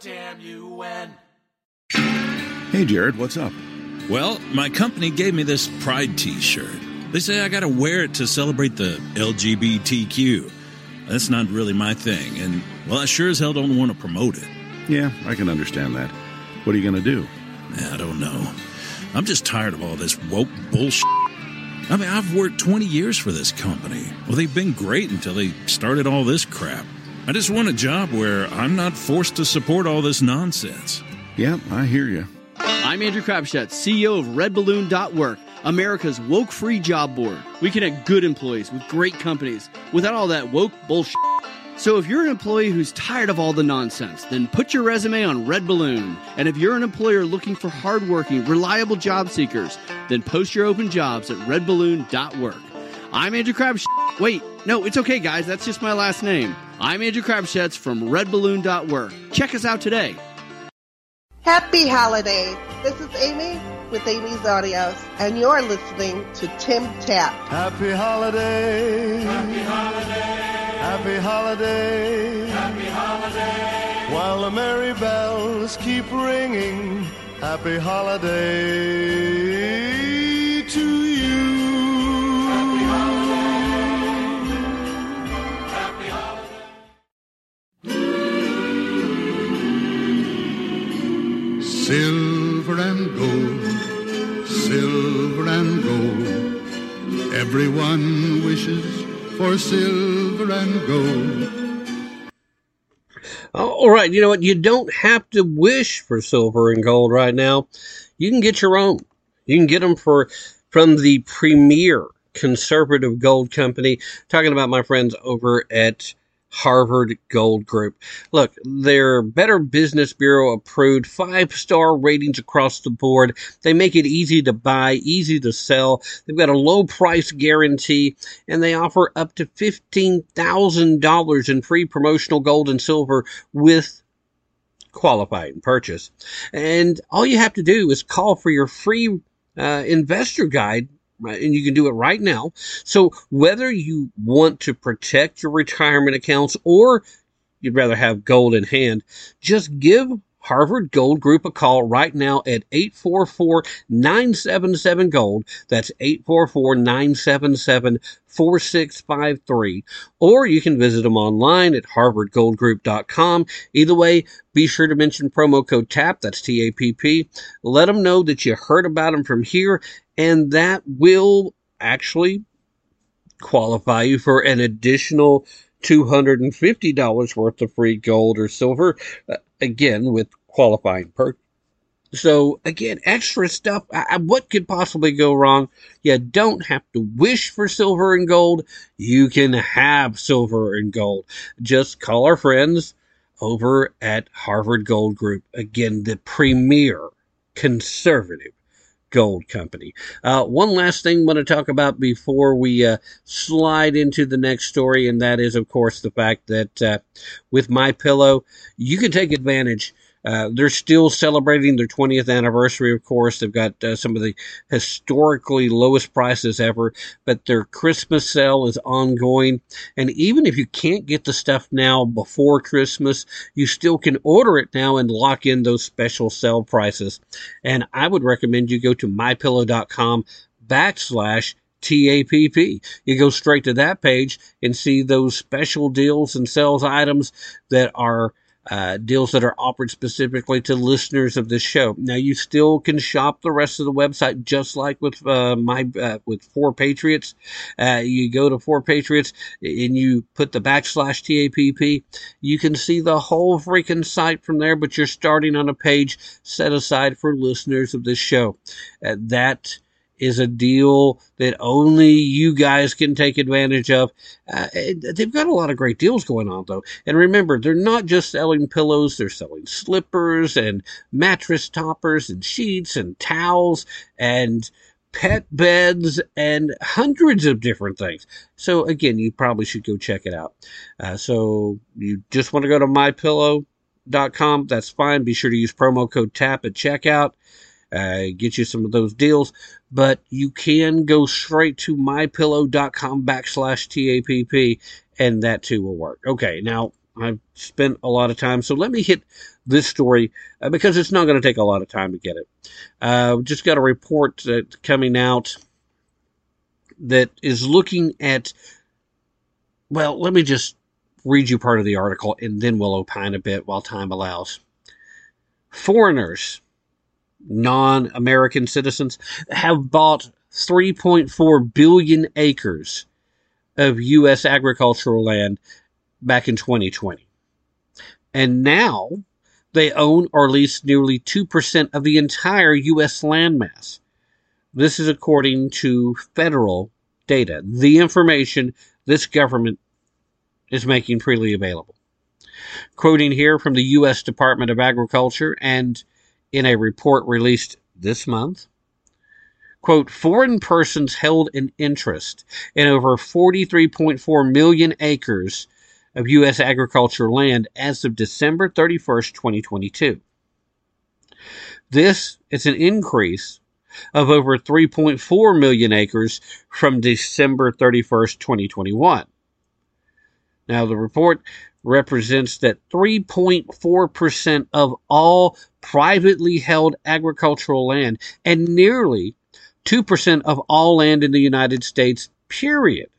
the damn UN. Hey, Jared, what's up? Well, my company gave me this Pride t shirt. They say I gotta wear it to celebrate the LGBTQ. That's not really my thing, and, well, I sure as hell don't want to promote it. Yeah, I can understand that. What are you gonna do? I don't know. I'm just tired of all this woke bullshit. I mean, I've worked 20 years for this company. Well, they've been great until they started all this crap. I just want a job where I'm not forced to support all this nonsense. Yep, I hear you. I'm Andrew Crapuchettes, CEO of RedBalloon.work, America's woke free job board. We connect good employees with great companies without all that woke bullshit. So if you're an employee who's tired of all the nonsense, then put your resume on Red Balloon. And if you're an employer looking for hardworking, reliable job seekers, then post your open jobs at redballoon.work. I'm Andrew Crapuchettes. Wait, no, it's okay, guys. That's just my last name. I'm Andrew Crapuchettes from redballoon.work. Check us out today. Happy holiday. This is Amy with Amy's Audios, and you're listening to Tim Tapp. Happy holiday. Happy holiday. Happy holiday. Happy holiday. While the merry bells keep ringing. Happy holiday to you. Silver and gold, silver and gold. Everyone wishes for silver and gold. All right, you know what? You don't have to wish for silver and gold right now. You can get your own. You can get them for from the premier conservative gold company. Talking about my friends over at Harvard Gold Group. Look, they're Better Business Bureau approved, five star ratings across the board. They make it easy to buy, easy to sell. They've got a low price guarantee, and they offer up to $15,000 in free promotional gold and silver with qualifying purchase. And all you have to do is call for your free uh, investor guide and you can do it right now. So whether you want to protect your retirement accounts or you'd rather have gold in hand, just give Harvard Gold Group a call right now at 844-977 Gold. That's 844-977-4653. Or you can visit them online at harvardgoldgroup.com. Either way, be sure to mention promo code TAPP, that's T-A-P-P. Let them know that you heard about them from here, and that will actually qualify you for an additional $250 worth of free gold or silver, uh, again, with qualifying perks. So again, extra stuff. I, what could possibly go wrong? You don't have to wish for silver and gold. You can have silver and gold. Just call our friends over at Harvard Gold Group. Again, the premier conservative Gold Company. Uh, one last thing I want to talk about before we uh, slide into the next story, and that is, of course, the fact that uh, with My Pillow, you can take advantage uh, they're still celebrating their 20th anniversary, of course. They've got uh, some of the historically lowest prices ever, but their Christmas sale is ongoing. And even if you can't get the stuff now before Christmas, you still can order it now and lock in those special sale prices. And I would recommend you go to mypillow.com backslash TAPP. You go straight to that page and see those special deals and sales items that are uh, deals that are offered specifically to listeners of this show. Now you still can shop the rest of the website just like with uh, my uh, with 4Patriots. Uh, you go to 4Patriots and you put the backslash TAPP. You can see the whole freaking site from there, but you're starting on a page set aside for listeners of this show. Uh, that is a deal that only you guys can take advantage of. Uh, they've got a lot of great deals going on though. And remember, they're not just selling pillows, they're selling slippers and mattress toppers and sheets and towels and pet beds and hundreds of different things. So again, you probably should go check it out. Uh, so you just want to go to mypillow.com. That's fine. Be sure to use promo code TAPP at checkout uh, get you some of those deals. But you can go straight to mypillow.com backslash TAPP and that too will work. Okay, now I've spent a lot of time, so let me hit this story uh, because it's not going to take a lot of time to get it. Uh, just got a report that's coming out that is looking at, well, let me just read you part of the article and then we'll opine a bit while time allows. Foreigners non American citizens have bought 3.4 billion acres of U.S. agricultural land back in 2020. And now they own or lease nearly 2% of the entire U.S. landmass. This is according to federal data, the information this government is making freely available. Quoting here from the U.S. Department of Agriculture and in a report released this month, quote, foreign persons held an interest in over 43.4 million acres of U.S. agricultural land as of December 31st, 2022. This is an increase of over 3.4 million acres from December 31st, 2021. Now, the report represents that 3.4% of all privately held agricultural land and nearly 2% of all land in the United States, period.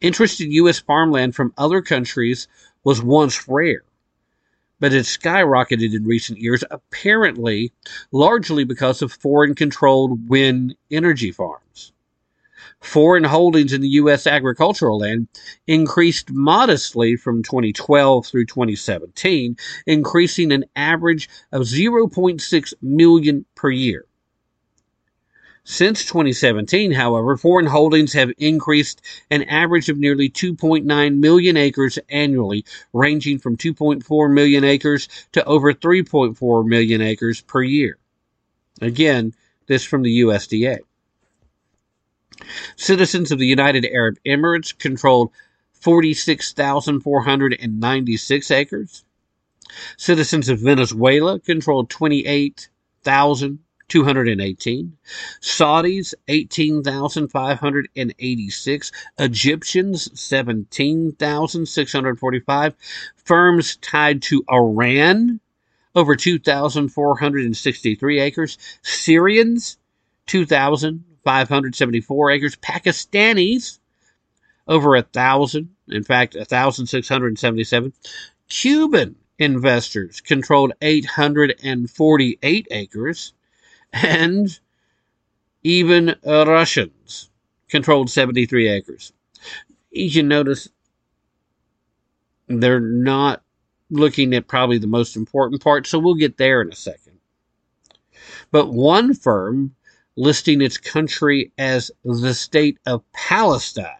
Interest in U.S. farmland from other countries was once rare, but it skyrocketed in recent years, apparently largely because of foreign controlled wind energy farms. Foreign holdings in the U.S. agricultural land increased modestly from 2012 through 2017, increasing an average of 0.6 million per year. Since 2017, however, foreign holdings have increased an average of nearly 2.9 million acres annually, ranging from 2.4 million acres to over 3.4 million acres per year. Again, this from the USDA. Citizens of the United Arab Emirates controlled 46,496 acres. Citizens of Venezuela controlled 28,218. Saudis, 18,586. Egyptians, 17,645. Firms tied to Iran, over 2,463 acres. Syrians, 2,000. 574 acres. Pakistanis, over a thousand, in fact, 1,677. Cuban investors controlled 848 acres, and even Russians controlled 73 acres. As You notice they're not looking at probably the most important part, so we'll get there in a second. But one firm listing its country as the state of Palestine,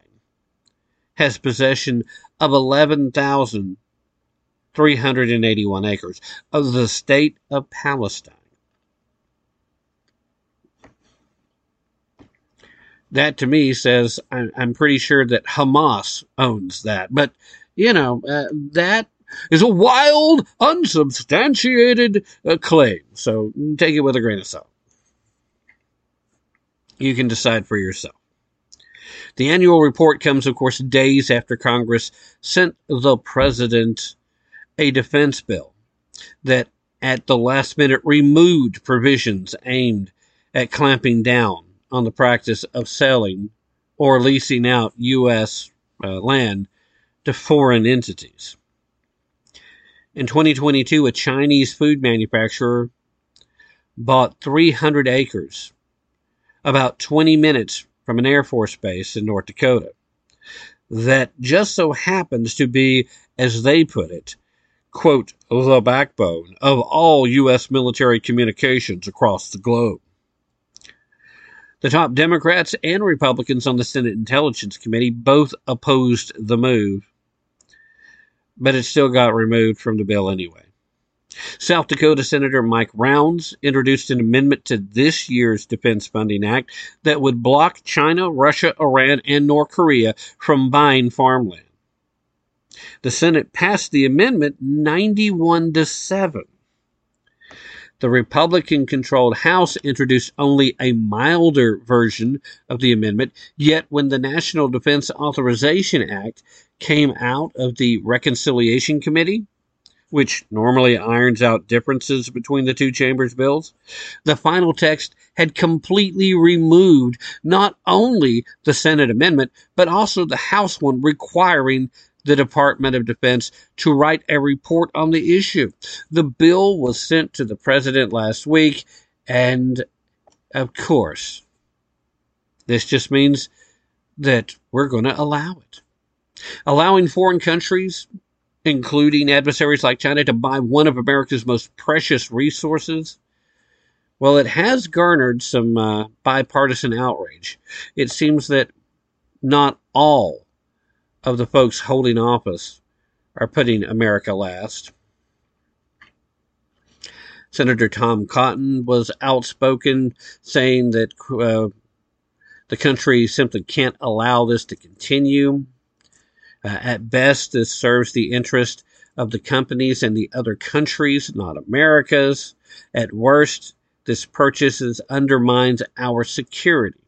has possession of 11,381 acres of the state of Palestine. That to me says I'm, pretty sure that Hamas owns that. But, you know, uh, that is a wild, unsubstantiated uh, claim. So take it with a grain of salt you can decide for yourself. The annual report comes, of course, days after Congress sent the president a defense bill that at the last minute removed provisions aimed at clamping down on the practice of selling or leasing out U.S. Uh, land to foreign entities. In 2022, a Chinese food manufacturer bought 300 acres about 20 minutes from an Air Force base in North Dakota. That just so happens to be, as they put it, quote, the backbone of all U.S. military communications across the globe. The top Democrats and Republicans on the Senate Intelligence Committee both opposed the move, but it still got removed from the bill anyway. South Dakota Senator Mike Rounds introduced an amendment to this year's Defense Funding Act that would block China, Russia, Iran, and North Korea from buying farmland. The Senate passed the amendment 91 to 7. The Republican controlled House introduced only a milder version of the amendment, yet, when the National Defense Authorization Act came out of the Reconciliation Committee, which normally irons out differences between the two chambers' bills, the final text had completely removed not only the Senate amendment, but also the House one requiring the Department of Defense to write a report on the issue. The bill was sent to the president last week, and of course, This just means that we're going to allow it. Allowing foreign countries, including adversaries like China, to buy one of America's most precious resources, well, it has garnered some uh, bipartisan outrage. It seems that not all of the folks holding office are putting America last. Senator Tom Cotton was outspoken, saying that uh, the country simply can't allow this to continue. Uh, at best, this serves the interest of the companies and the other countries, not America's. At worst, this purchases undermines our security.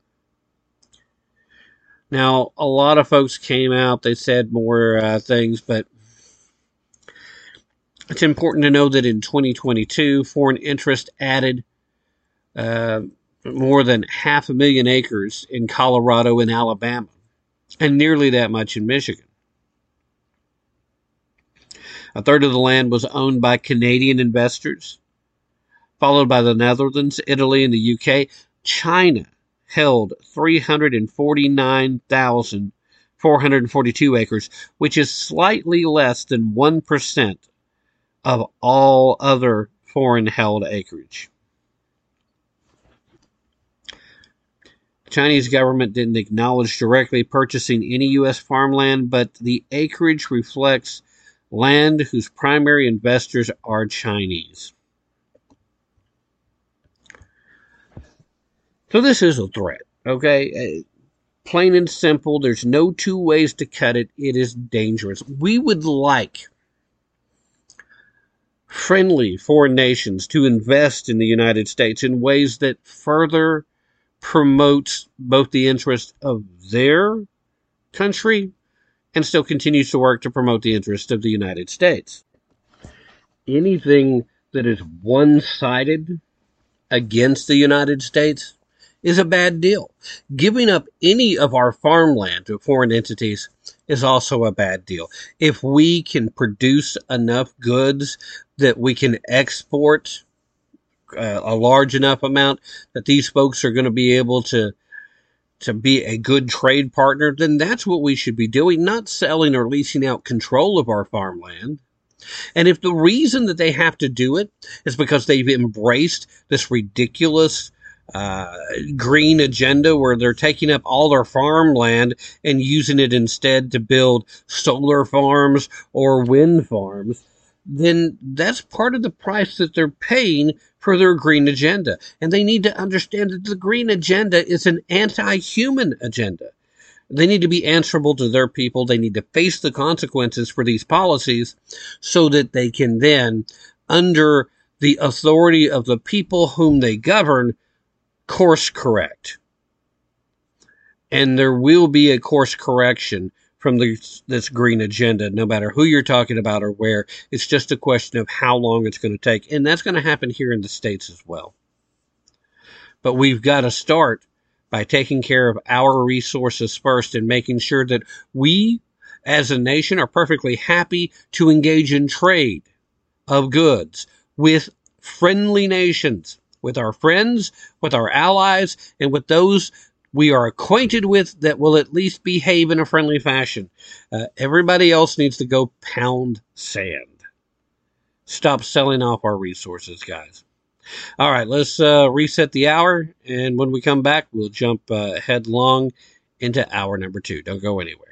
Now, a lot of folks came out, they said more uh, things, but it's important to know that in 2022, foreign interest added uh, more than half a million acres in Colorado and Alabama, and nearly that much in Michigan. A third of the land was owned by Canadian investors, followed by the Netherlands, Italy, and the UK. China held 349,442 acres, which is slightly less than 1% of all other foreign held acreage. Chinese government didn't acknowledge directly purchasing any U.S. farmland, but the acreage reflects land whose primary investors are Chinese. So this is a threat, okay? Uh, plain and simple, there's no two ways to cut it. It is dangerous. We would like friendly foreign nations to invest in the United States in ways that further promotes both the interest of their country and still continues to work to promote the interests of the United States. Anything that is one sided against the United States is a bad deal. Giving up any of our farmland to foreign entities is also a bad deal. If we can produce enough goods that we can export uh, a large enough amount that these folks are going to be able to to be a good trade partner, then that's what we should be doing, not selling or leasing out control of our farmland. And if the reason that they have to do it is because they've embraced this ridiculous uh, green agenda where they're taking up all their farmland and using it instead to build solar farms or wind farms, then that's part of the price that they're paying for their green agenda. And they need to understand that the green agenda is an anti human agenda. They need to be answerable to their people. They need to face the consequences for these policies so that they can then, under the authority of the people whom they govern, course correct. And there will be a course correction from this, this green agenda, no matter who you're talking about or where. It's just a question of how long it's going to take. And that's going to happen here in the States as well. But we've got to start by taking care of our resources first and making sure that we as a nation are perfectly happy to engage in trade of goods with friendly nations with our friends, with our allies, and with those we are acquainted with that will at least behave in a friendly fashion. Uh, everybody else needs to go pound sand. Stop selling off our resources, guys. All right, let's uh, reset the hour, and when we come back, we'll jump uh, headlong into hour number two. Don't go anywhere.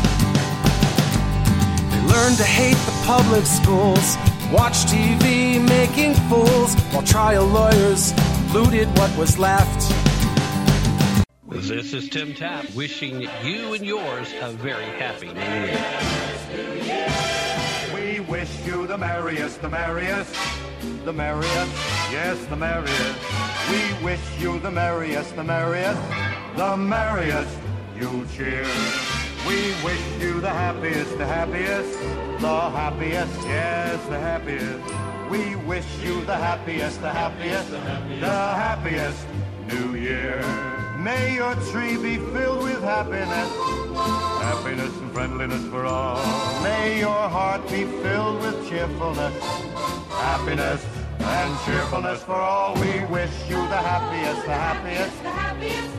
They learned to hate the public schools, watch TV making fools, while trial lawyers looted what was left. This is Tim Tapp wishing you and yours a very happy new year. We wish you the merriest, the merriest, the merriest, yes, the merriest. We wish you the merriest, the merriest, the merriest. You cheer. We wish you the happiest, the happiest, the happiest, yes, the happiest. We wish you the happiest, the happiest, the happiest New Year. May your tree be filled with happiness, happiness and friendliness for all. May your heart be filled with cheerfulness, happiness and cheerfulness for all. We wish you the happiest, the happiest,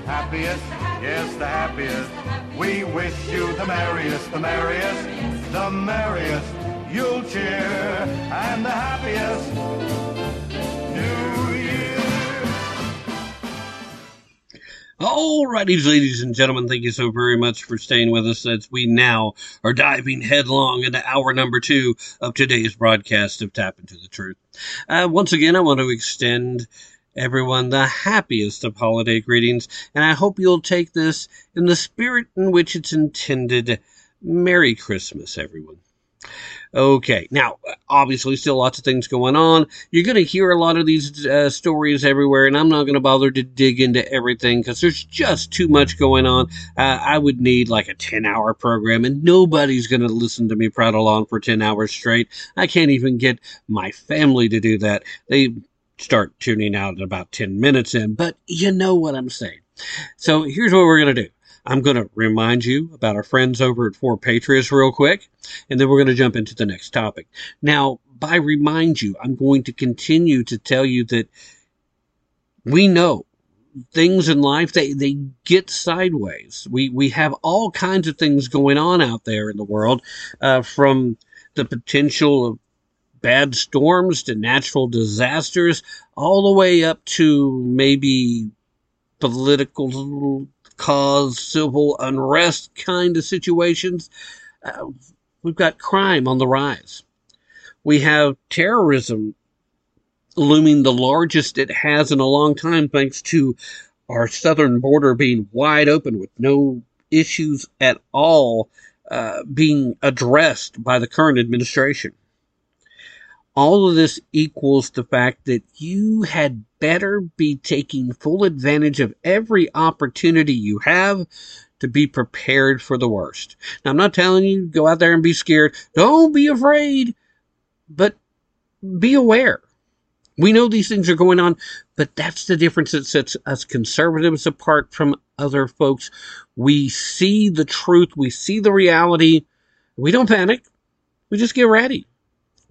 happiest, yes, the happiest. We wish you the merriest, the merriest, the merriest. You'll cheer and the happiest New Year. Alrighty, ladies and gentlemen, thank you so very much for staying with us as we now are diving headlong into hour number two of today's broadcast of Tapp into the Truth. Uh, once again, I want to extend everyone the happiest of holiday greetings, and I hope you'll take this in the spirit in which it's intended. Merry Christmas, everyone. Okay, now obviously, still lots of things going on. You're going to hear a lot of these uh, stories everywhere, and I'm not going to bother to dig into everything because there's just too much going on. Uh, I would need like a 10 hour program, and nobody's going to listen to me prattle on for 10 hours straight. I can't even get my family to do that. They start tuning out at about 10 minutes in, but you know what I'm saying. So here's what we're going to do. I'm going to remind you about our friends over at 4Patriots real quick, and then we're going to jump into the next topic. Now, by remind you, I'm going to continue to tell you that we know things in life they they get sideways. We we have all kinds of things going on out there in the world, uh, from the potential of bad storms to natural disasters, all the way up to maybe political cause civil unrest kind of situations. Uh, we've got crime on the rise. We have terrorism looming the largest it has in a long time, thanks to our southern border being wide open with no issues at all uh, being addressed by the current administration. All of this equals the fact that you had better be taking full advantage of every opportunity you have to be prepared for the worst. Now, I'm not telling you go out there and be scared. Don't be afraid, but be aware. We know these things are going on, but that's the difference that sets us conservatives apart from other folks. We see the truth, we see the reality. We don't panic. We just get ready.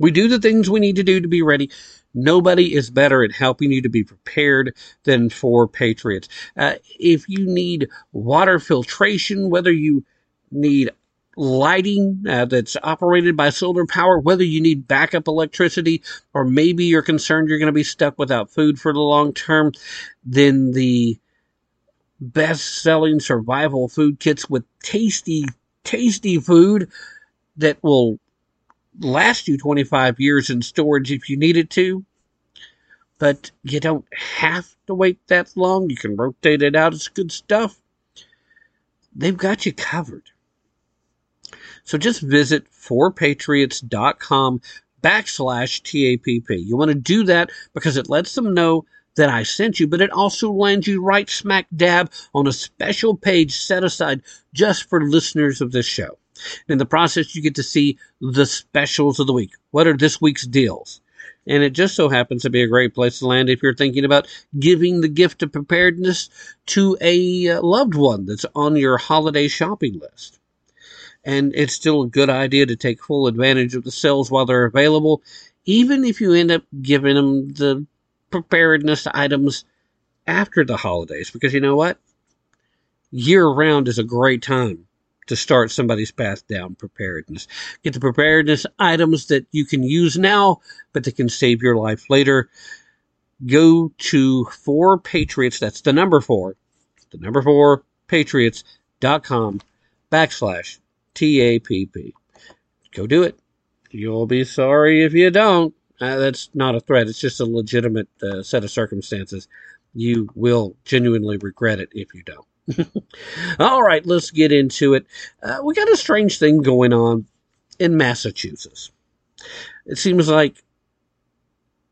We do the things we need to do to be ready. Nobody is better at helping you to be prepared than 4Patriots. Uh, if you need water filtration, whether you need lighting uh, that's operated by solar power, whether you need backup electricity, or maybe you're concerned you're going to be stuck without food for the long term, then the best selling survival food kits with tasty, tasty food that will last you 25 years in storage if you needed to. But you don't have to wait that long. You can rotate it out. It's good stuff. They've got you covered. So just visit 4patriots.com backslash TAPP. You want to do that because it lets them know that I sent you, but it also lands you right smack dab on a special page set aside just for listeners of this show. In the process, you get to see the specials of the week. What are this week's deals? And it just so happens to be a great place to land if you're thinking about giving the gift of preparedness to a uh, loved one that's on your holiday shopping list. And it's still a good idea to take full advantage of the sales while they're available, even if you end up giving them the preparedness items after the holidays. Because you know what? Year round is a great time to start somebody's path down preparedness. Get the preparedness items that you can use now, but that can save your life later. go to four patriots. That's the number four, the number four patriots.com backslash TAPP. Go do it. You'll be sorry if you don't. Uh, that's not a threat. It's just a legitimate uh, set of circumstances. You will genuinely regret it if you don't. All right, let's get into it. Uh, we got a strange thing going on in Massachusetts. It seems like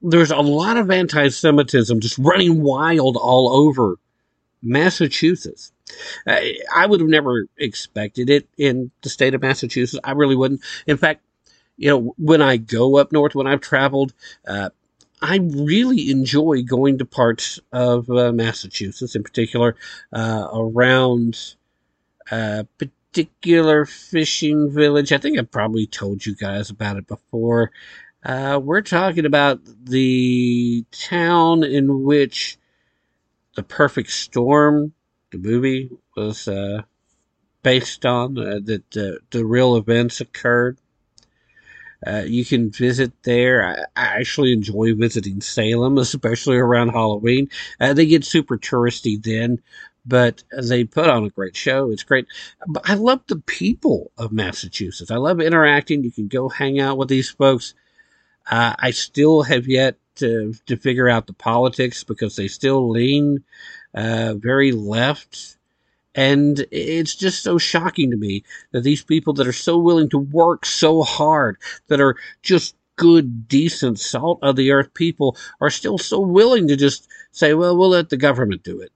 there's a lot of anti Semitism just running wild all over Massachusetts. I would have never expected it in the state of Massachusetts. I really wouldn't. In fact, you know, when I go up north, when I've traveled, uh, I really enjoy going to parts of uh, Massachusetts, in particular, uh, around a particular fishing village. I think I've probably told you guys about it before. Uh, we're talking about the town in which the perfect storm, the movie, was uh, based on, uh, that uh, the real events occurred. Uh, you can visit there. I, I, actually enjoy visiting Salem, especially around Halloween. Uh, they get super touristy then, but they put on a great show. It's great. But I love the people of Massachusetts. I love interacting. You can go hang out with these folks. Uh, I still have yet to, to figure out the politics because they still lean uh, very left. And it's just so shocking to me that these people that are so willing to work so hard, that are just good, decent, salt of the earth people, are still so willing to just say, well, we'll let the government do it.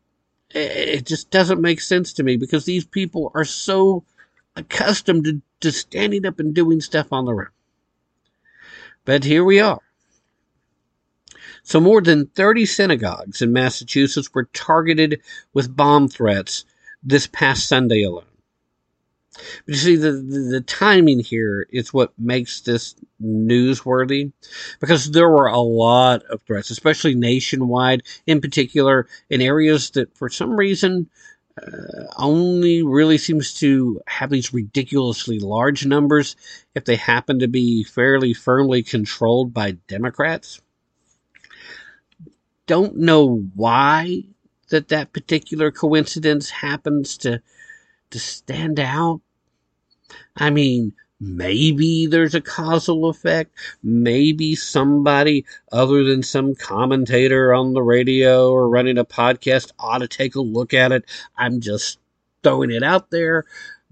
It just doesn't make sense to me because these people are so accustomed to, to standing up and doing stuff on their own. But here we are. So more than 30 synagogues in Massachusetts were targeted with bomb threats this past Sunday alone. But you see, the, the, the, timing here is what makes this newsworthy because there were a lot of threats, especially nationwide, in particular in areas that for some reason uh, only really seems to have these ridiculously large numbers if they happen to be fairly firmly controlled by Democrats don't know why that that particular coincidence happens to to stand out. I mean, maybe there's a causal effect. Maybe somebody other than some commentator on the radio or running a podcast ought to take a look at it. I'm just throwing it out there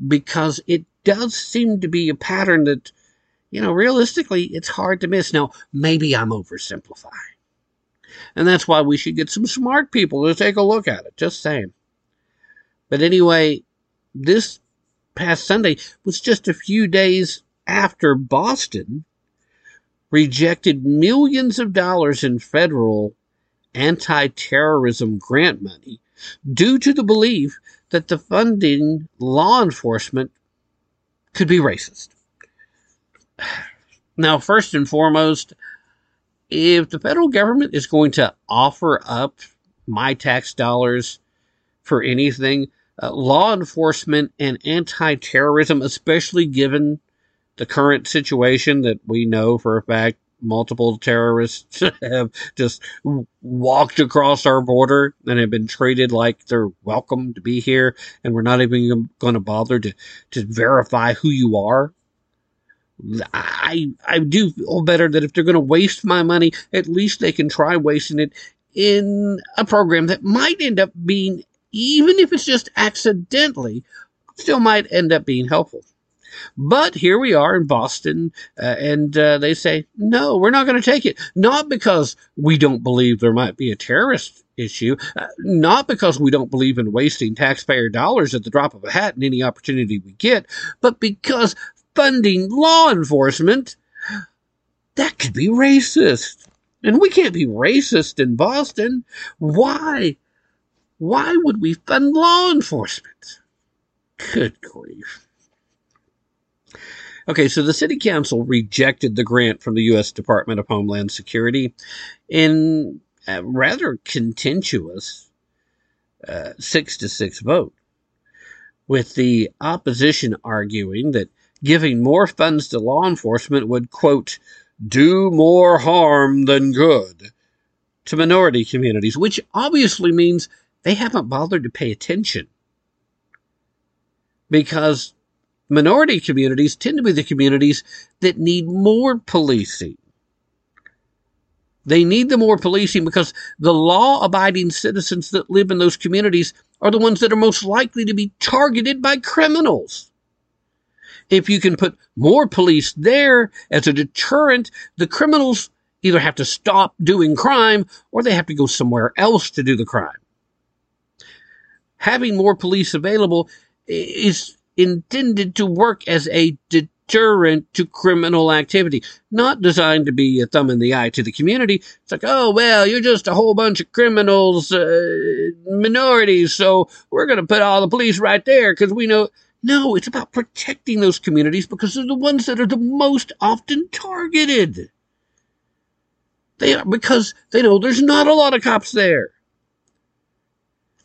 because it does seem to be a pattern that, you know, realistically, it's hard to miss. Now, maybe I'm oversimplifying. And that's why we should get some smart people to take a look at it. Just saying. But anyway, this past Sunday was just a few days after Boston rejected millions of dollars in federal anti terrorism grant money due to the belief that the funding law enforcement could be racist. Now, first and foremost, if the federal government is going to offer up my tax dollars for anything, uh, law enforcement and anti terrorism, especially given the current situation that we know for a fact multiple terrorists have just walked across our border and have been treated like they're welcome to be here and we're not even going to bother to, to verify who you are I I do feel better that if they're going to waste my money, at least they can try wasting it in a program that might end up being, even if it's just accidentally, still might end up being helpful. But here we are in Boston, uh, and uh, they say, no, we're not going to take it. Not because we don't believe there might be a terrorist issue, uh, not because we don't believe in wasting taxpayer dollars at the drop of a hat in any opportunity we get, but because funding law enforcement, that could be racist. And we can't be racist in Boston. Why? Why would we fund law enforcement? Good grief. Okay, so the city council rejected the grant from the U.S. Department of Homeland Security in a rather contentious uh, six to six vote, with the opposition arguing that giving more funds to law enforcement would, quote, do more harm than good. to minority communities, which obviously means they haven't bothered to pay attention. Because minority communities tend to be the communities that need more policing. They need the more policing because the law abiding citizens that live in those communities are the ones that are most likely to be targeted by criminals. If you can put more police there as a deterrent, the criminals either have to stop doing crime or they have to go somewhere else to do the crime. Having more police available is intended to work as a deterrent to criminal activity, not designed to be a thumb in the eye to the community. It's like, oh, well, you're just a whole bunch of criminals, uh, minorities, so we're going to put all the police right there because we know. No, it's about protecting those communities because they're the ones that are the most often targeted. They are because they know there's not a lot of cops there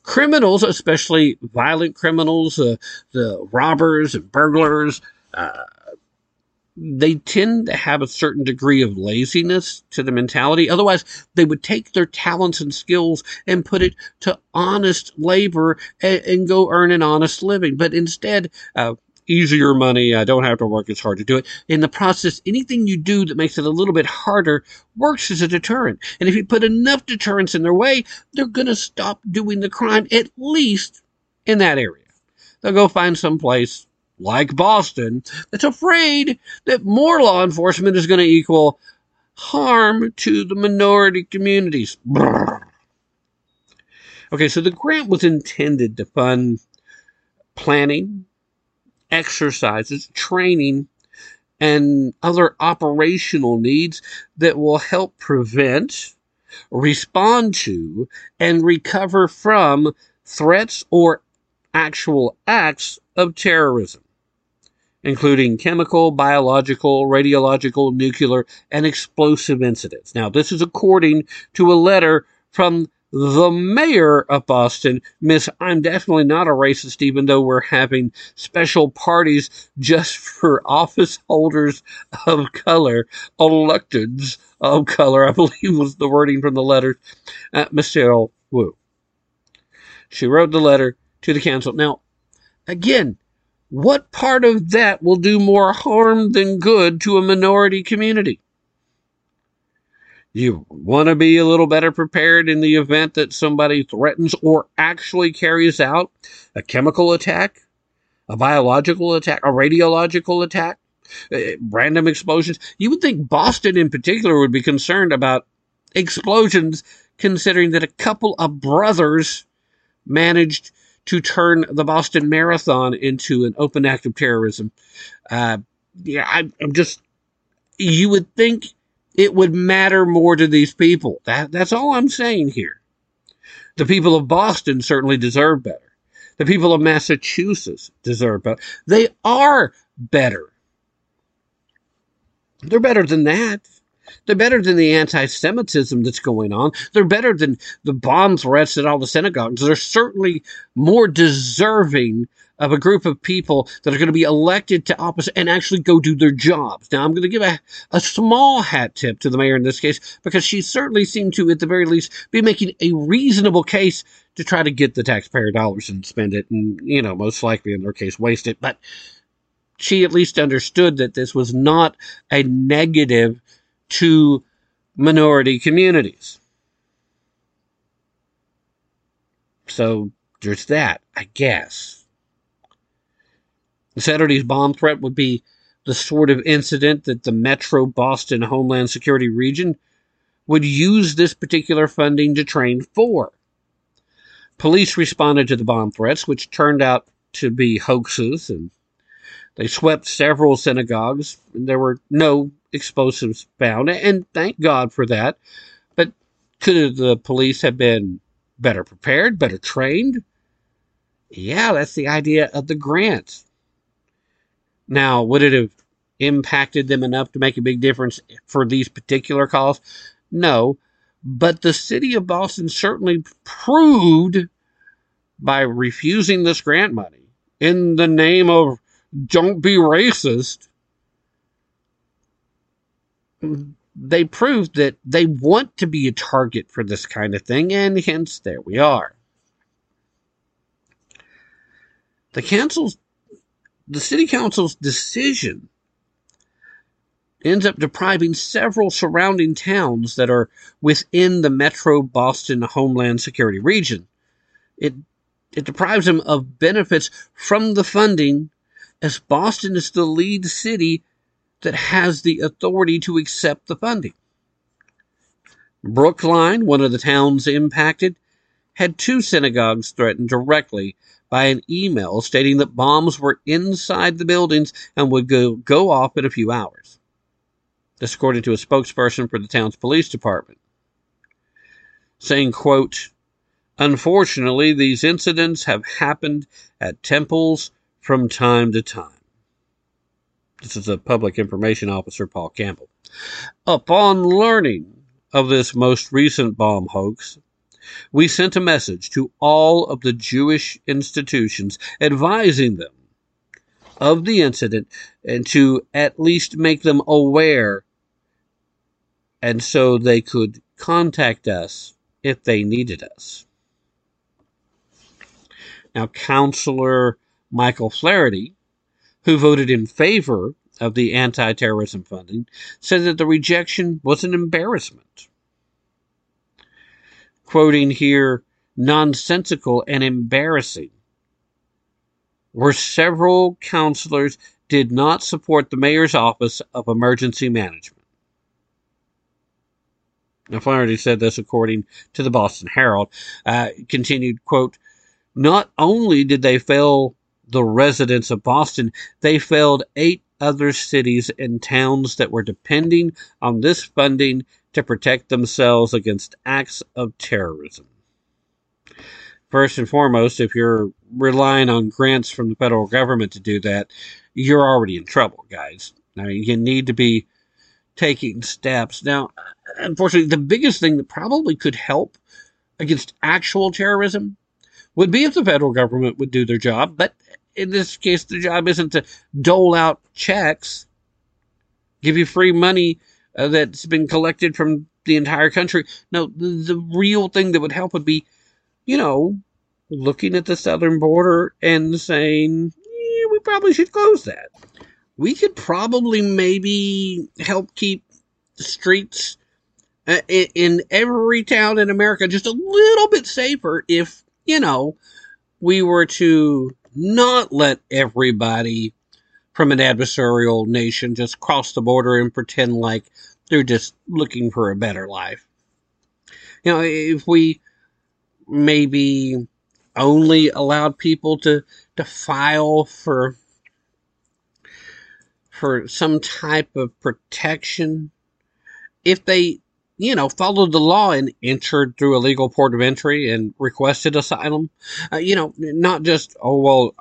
criminals, especially violent criminals, uh, the robbers and burglars, uh, they tend to have a certain degree of laziness to the mentality. Otherwise, they would take their talents and skills and put it to honest labor and, and go earn an honest living. But instead, uh, easier money. I don't have to work as hard to do it. In the process, anything you do that makes it a little bit harder works as a deterrent. And if you put enough deterrents in their way, they're going to stop doing the crime, at least in that area. They'll go find some place like Boston that's afraid that more law enforcement is going to equal harm to the minority communities. Okay, so the grant was intended to fund planning, exercises, training, and other operational needs that will help prevent, respond to, and recover from threats or actual acts of terrorism, including chemical, biological, radiological, nuclear, and explosive incidents. Now, this is according to a letter from the mayor of Boston, Miss, I'm definitely not a racist, even though we're having special parties just for office holders of color, electeds of color, I believe was the wording from the letter, uh, Miss Michelle Wu. She wrote the letter to the council. Now, again, what part of that will do more harm than good to a minority community? You want to be a little better prepared in the event that somebody threatens or actually carries out a chemical attack, a biological attack, a radiological attack, uh, random explosions. You would think Boston in particular would be concerned about explosions, considering that a couple of brothers managed to turn the Boston Marathon into an open act of terrorism. Uh, yeah, I, I'm just, you would think it would matter more to these people. That, that's all I'm saying here. The people of Boston certainly deserve better. The people of Massachusetts deserve better. They are better. They're better than that. They're better than the anti Semitism that's going on. They're better than the bomb threats at all the synagogues. They're certainly more deserving of a group of people that are going to be elected to office and actually go do their jobs. Now, I'm going to give a, a small hat tip to the mayor in this case because she certainly seemed to, at the very least, be making a reasonable case to try to get the taxpayer dollars and spend it and, you know, most likely in their case, waste it. But she at least understood that this was not a negative to minority communities. So there's that, I guess. Saturday's bomb threat would be the sort of incident that the Metro Boston Homeland Security region would use this particular funding to train for. Police responded to the bomb threats, which turned out to be hoaxes, and they swept several synagogues. And there were no explosives found, and thank God for that. But could the police have been better prepared, better trained? Yeah, that's the idea of the grant. Now, would it have impacted them enough to make a big difference for these particular calls? No. But the city of Boston certainly proved by refusing this grant money in the name of don't be racist they proved that they want to be a target for this kind of thing, and hence there we are. The council's, the city council's decision ends up depriving several surrounding towns that are within the Metro Boston Homeland Security region. It it deprives them of benefits from the funding as Boston is the lead city that has the authority to accept the funding. Brookline, one of the towns impacted, had two synagogues threatened directly by an email stating that bombs were inside the buildings and would go, go off in a few hours. This according to a spokesperson for the town's police department. Saying, quote, Unfortunately, these incidents have happened at temples from time to time. This is a public information officer, Paul Campbell. Upon learning of this most recent bomb hoax, we sent a message to all of the Jewish institutions advising them of the incident and to at least make them aware and so they could contact us if they needed us. Now, Councilor Michael Flaherty, who voted in favor of the anti terrorism funding, said that the rejection was an embarrassment. Quoting here, nonsensical and embarrassing. Where several councilors did not support the mayor's office of emergency management. Now, Flaherty said this according to the Boston Herald. Uh, continued, quote, not only did they fail the residents of Boston, they failed eight other cities and towns that were depending on this funding to protect themselves against acts of terrorism. First and foremost, if you're relying on grants from the federal government to do that, you're already in trouble, guys. Now, you need to be taking steps. Now, unfortunately, the biggest thing that probably could help against actual terrorism would be if the federal government would do their job, but in this case, the job isn't to dole out checks, give you free money uh, that's been collected from the entire country. No, the, the real thing that would help would be, you know, looking at the southern border and saying, yeah, we probably should close that. We could probably maybe help keep the streets uh, in every town in America just a little bit safer if, you know, we were to not let everybody from an adversarial nation just cross the border and pretend like they're just looking for a better life. You know, if we maybe only allowed people to, to file for for some type of protection if they you know, followed the law and entered through a legal port of entry and requested asylum. Uh, you know, not just, oh, well,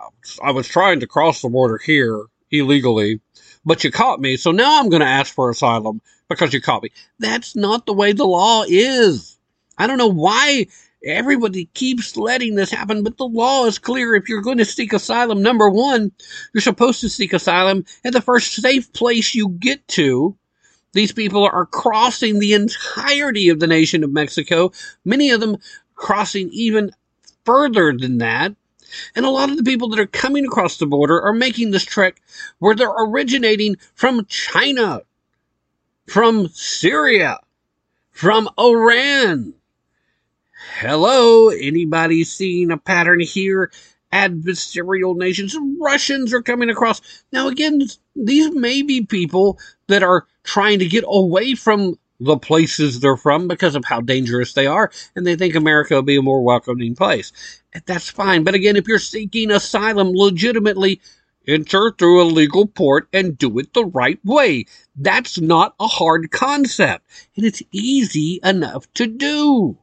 I was trying to cross the border here illegally, but you caught me, so now I'm going to ask for asylum because you caught me. That's not the way the law is. I don't know why everybody keeps letting this happen, but the law is clear. If you're going to seek asylum, number one, you're supposed to seek asylum at the first safe place you get to these people are crossing the entirety of the nation of Mexico, many of them crossing even further than that. And a lot of the people that are coming across the border are making this trek where they're originating from China, from Syria, from Iran. Hello, anybody seeing a pattern here? Adversarial nations, Russians are coming across. Now, again, these may be people that are trying to get away from the places they're from because of how dangerous they are, and they think America will be a more welcoming place. That's fine. But again, if you're seeking asylum legitimately, enter through a legal port and do it the right way. That's not a hard concept, and it's easy enough to do.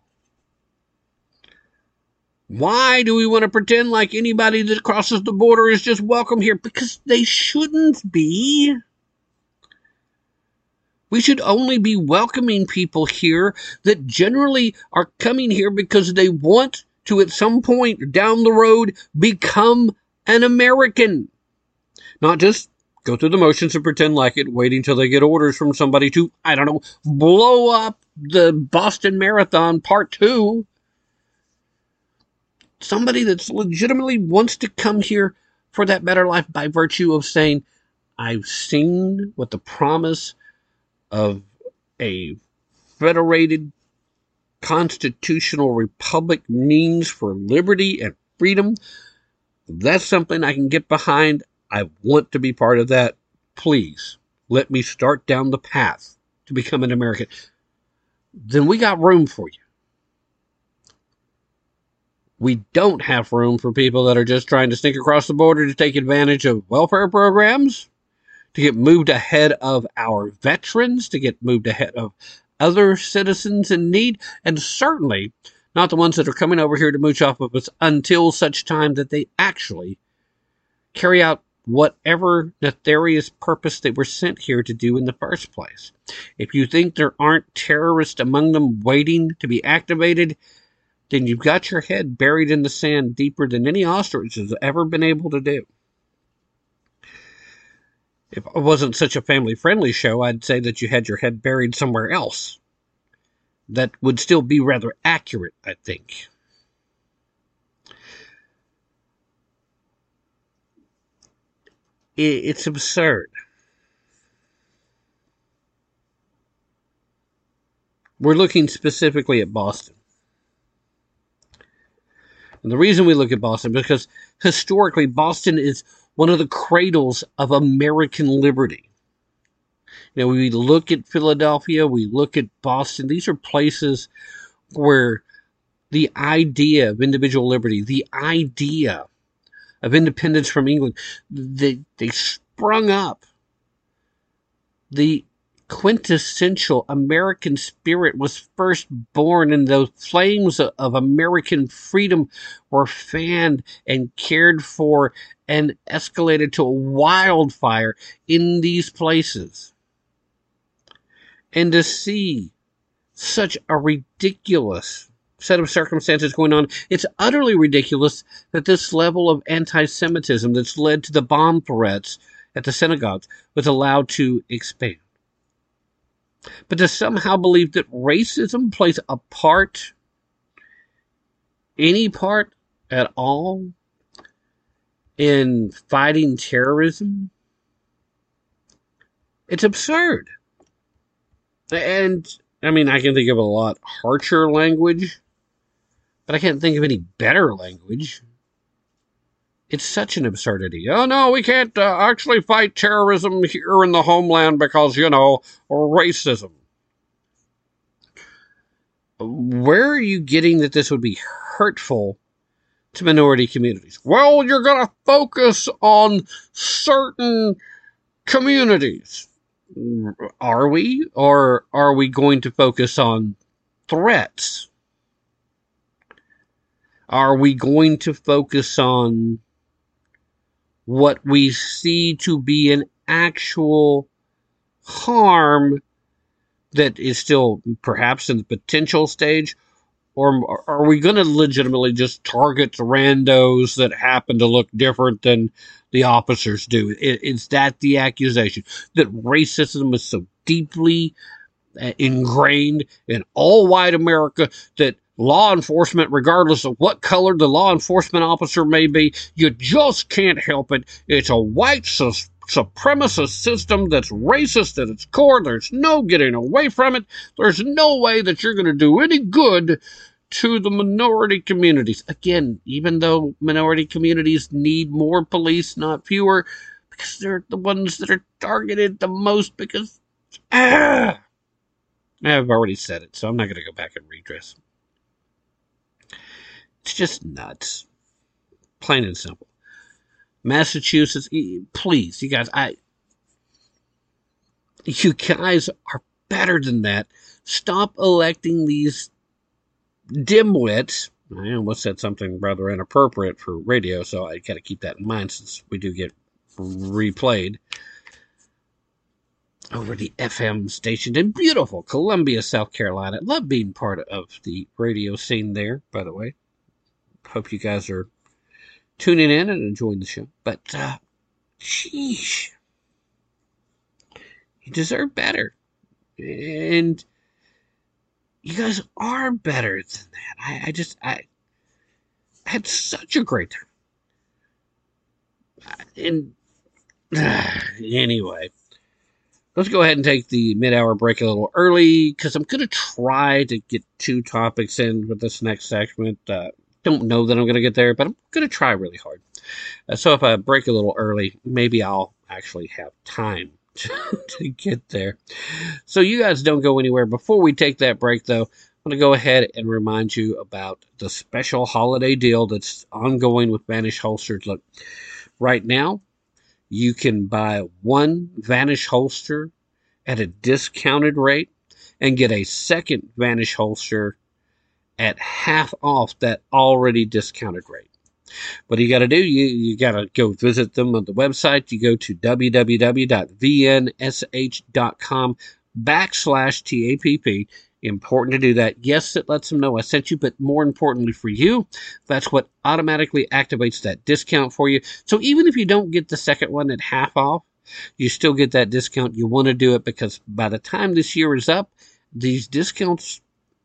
Why do we want to pretend like anybody that crosses the border is just welcome here? Because they shouldn't be. We should only be welcoming people here that generally are coming here because they want to, at some point down the road, become an American. Not just go through the motions and pretend like it, waiting till they get orders from somebody to, I don't know, blow up the Boston Marathon Part 2. Somebody that's legitimately wants to come here for that better life by virtue of saying, I've seen what the promise of a federated constitutional republic means for liberty and freedom. That's something I can get behind. I want to be part of that. Please let me start down the path to become an American. Then we got room for you. We don't have room for people that are just trying to sneak across the border to take advantage of welfare programs, to get moved ahead of our veterans, to get moved ahead of other citizens in need, and certainly not the ones that are coming over here to mooch off of us until such time that they actually carry out whatever nefarious purpose they were sent here to do in the first place. If you think there aren't terrorists among them waiting to be activated, then you've got your head buried in the sand deeper than any ostrich has ever been able to do. If it wasn't such a family friendly show, I'd say that you had your head buried somewhere else. That would still be rather accurate, I think. It's absurd. We're looking specifically at Boston. And the reason we look at Boston because historically Boston is one of the cradles of American liberty. You know, we look at Philadelphia, we look at Boston. These are places where the idea of individual liberty, the idea of independence from England, they, they sprung up. The quintessential American spirit was first born, and those flames of American freedom were fanned and cared for and escalated to a wildfire in these places. And to see such a ridiculous set of circumstances going on, it's utterly ridiculous that this level of anti Semitism that's led to the bomb threats at the synagogues was allowed to expand. But to somehow believe that racism plays a part, any part at all, in fighting terrorism, it's absurd. And I mean, I can think of a lot harsher language, but I can't think of any better language. It's such an absurdity. Oh no, we can't uh, actually fight terrorism here in the homeland because, you know, racism. Where are you getting that this would be hurtful to minority communities? Well, you're going to focus on certain communities. Are we? Or are we going to focus on threats? Are we going to focus on what we see to be an actual harm that is still perhaps in the potential stage? Or are we going to legitimately just target the randos that happen to look different than the officers do? Is that the accusation that racism is so deeply uh, ingrained in all white America that law enforcement, regardless of what color the law enforcement officer may be, you just can't help it. It's a white su- supremacist system that's racist at its core. There's no getting away from it. There's no way that you're going to do any good to the minority communities. Again, even though minority communities need more police, not fewer, because they're the ones that are targeted the most because. Ah, I've already said it, so I'm not going to go back and redress. It's just nuts. Plain and simple. Massachusetts, please, you guys, I, you guys are better than that. Stop electing these dimwits. I almost said something rather inappropriate for radio, so I got to keep that in mind since we do get replayed over the FM station in beautiful Columbia, South Carolina. Love being part of the radio scene there, by the way hope you guys are tuning in and enjoying the show. But, uh, sheesh. You deserve better. And you guys are better than that. I, I just, I, I had such a great time. And uh, anyway, let's go ahead and take the mid hour break a little early because I'm going to try to get two topics in with this next segment. Uh, don't know that I'm going to get there, but I'm going to try really hard. Uh, so if I break a little early, maybe I'll actually have time to get there. So you guys don't go anywhere. Before we take that break, though, I'm going to go ahead and remind you about the special holiday deal that's ongoing with Vanish Holsters. Look, right now, you can buy one Vanish holster at a discounted rate and get a second Vanish holster at half off that already discounted rate. What do you got to do? You, you got to go visit them on the website. You go to www.vnsh.com backslash TAPP. Important to do that. Yes, it lets them know I sent you, but more importantly for you, that's what automatically activates that discount for you. So even if you don't get the second one at half off, you still get that discount. You want to do it because by the time this year is up, these discounts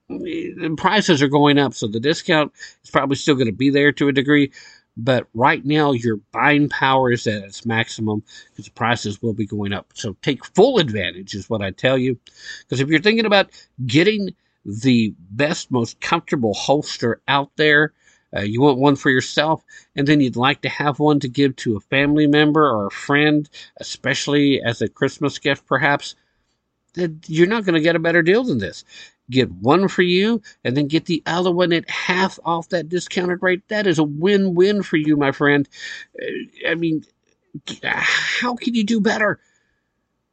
the prices are going up, so the discount is probably still going to be there to a degree. But right now, your buying power is at its maximum because the prices will be going up. So take full advantage, is what I tell you. Because if you're thinking about getting the best, most comfortable holster out there, uh, you want one for yourself, and then you'd like to have one to give to a family member or a friend, especially as a Christmas gift, perhaps. You're not going to get a better deal than this get one for you and then get the other one at half off that discounted rate. That is a win win for you, my friend. I mean, how can you do better?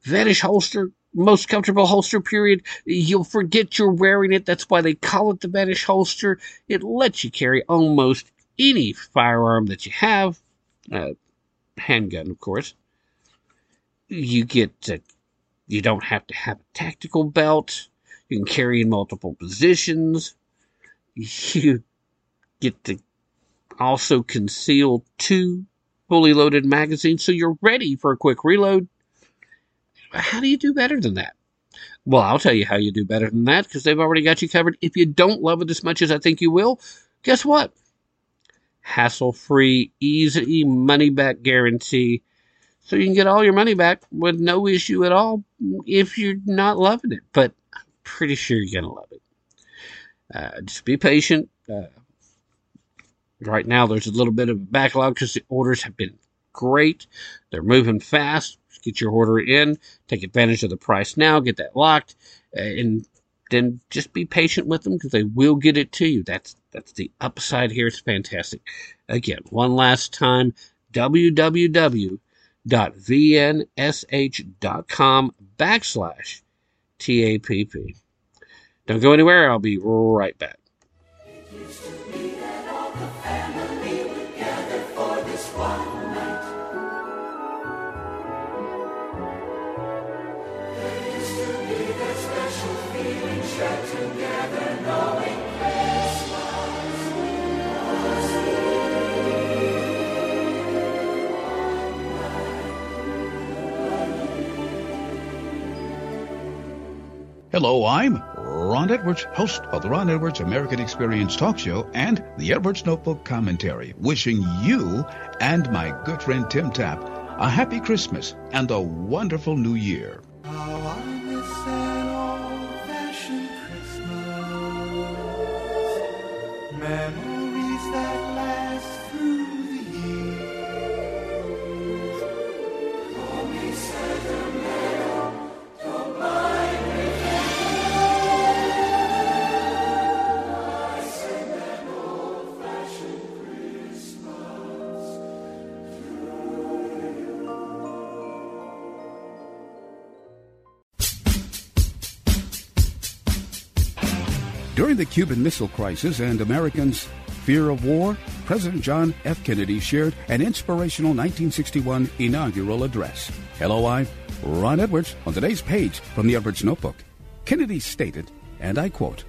Vanish holster, most comfortable holster, period. You'll forget you're wearing it. That's why they call it the Vanish holster. It lets you carry almost any firearm that you have, uh, handgun, of course. You get, uh, you don't have to have a tactical belt you can carry in multiple positions. You get to also conceal two fully loaded magazines so you're ready for a quick reload. How do you do better than that? Well, I'll tell you how you do better than that because they've already got you covered. If you don't love it as much as I think you will, guess what? Hassle free, easy money back guarantee. So you can get all your money back with no issue at all if you're not loving it. But pretty sure you're going to love it. Uh, just be patient. Uh, right now, there's a little bit of a backlog because the orders have been great. They're moving fast. Get your order in, take advantage of the price now, get that locked, uh, and then just be patient with them because they will get it to you. That's that's the upside here. It's fantastic. Again, one last time, www.vnsh.com backslash TAPP. Don't go anywhere. I'll be right back. Hello, I'm Ron Edwards, host of the Ron Edwards American Experience Talk Show and the Edwards Notebook Commentary, wishing you and my good friend Tim Tapp a happy Christmas and a wonderful new year. Memories During the Cuban Missile Crisis and Americans' fear of war, President John F. Kennedy shared an inspirational 1961 inaugural address. Hello, I'm Ron Edwards. On today's page from the Edwards Notebook, Kennedy stated, and I quote,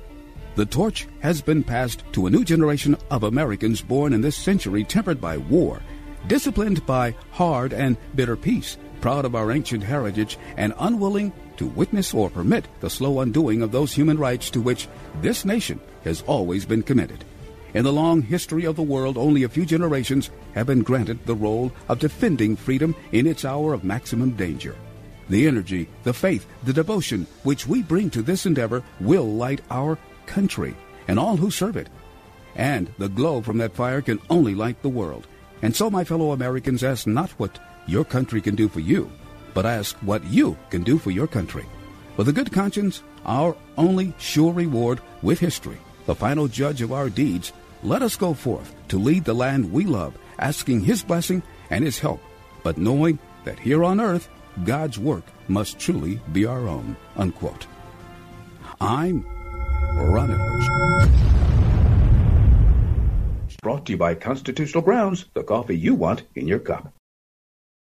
The torch has been passed to a new generation of Americans born in this century tempered by war, disciplined by hard and bitter peace, proud of our ancient heritage and unwilling to witness or permit the slow undoing of those human rights to which this nation has always been committed. In the long history of the world, only a few generations have been granted the role of defending freedom in its hour of maximum danger. The energy, the faith, the devotion which we bring to this endeavor will light our country and all who serve it. And the glow from that fire can only light the world. And so, my fellow Americans, ask not what your country can do for you, but ask what you can do for your country. With a good conscience, our only sure reward with history, the final judge of our deeds, let us go forth to lead the land we love, asking His blessing and His help, but knowing that here on earth, God's work must truly be our own. Unquote. I'm Ron Edwards. Brought to you by Constitutional Grounds, the coffee you want in your cup.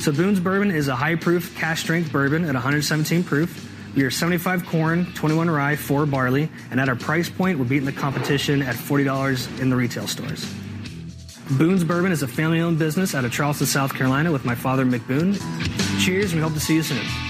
So Boone's Bourbon is a high proof, cash strength bourbon at 117 proof. We are 75 corn, 21 rye, 4 barley, and at our price point, we're beating the competition at $40 in the retail stores. Boone's Bourbon is a family owned business out of Charleston, South Carolina with my father, Mick Boone. Cheers, and we hope to see you soon.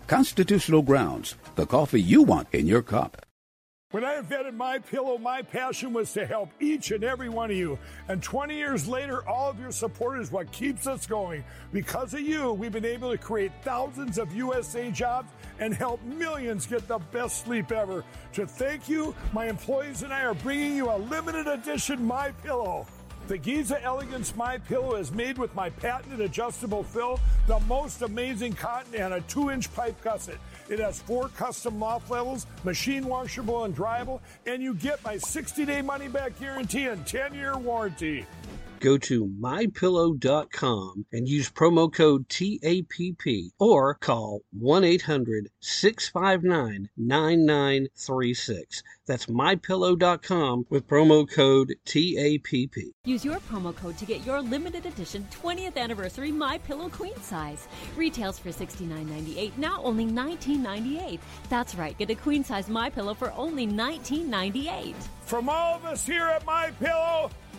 Constitutional Grounds, the coffee you want in your cup. When I invented My Pillow, my passion was to help each and every one of you. And 20 years later, all of your support is what keeps us going. Because of you, we've been able to create thousands of USA jobs and help millions get the best sleep ever. To thank you, my employees and I are bringing you a limited edition My Pillow. The Giza Elegance My Pillow is made with my patented adjustable fill, the most amazing cotton, and a two-inch pipe gusset. It has four custom loft levels, machine washable and dryable, and you get my 60-day money-back guarantee and 10-year warranty. Go to mypillow.com and use promo code TAPP or call 1 800 659 9936. That's mypillow.com with promo code TAPP. Use your promo code to get your limited edition 20th anniversary My Pillow queen size. Retails for $69.98, now only $19.98. That's right, get a queen size My Pillow for only $19.98. From all of us here at My Pillow,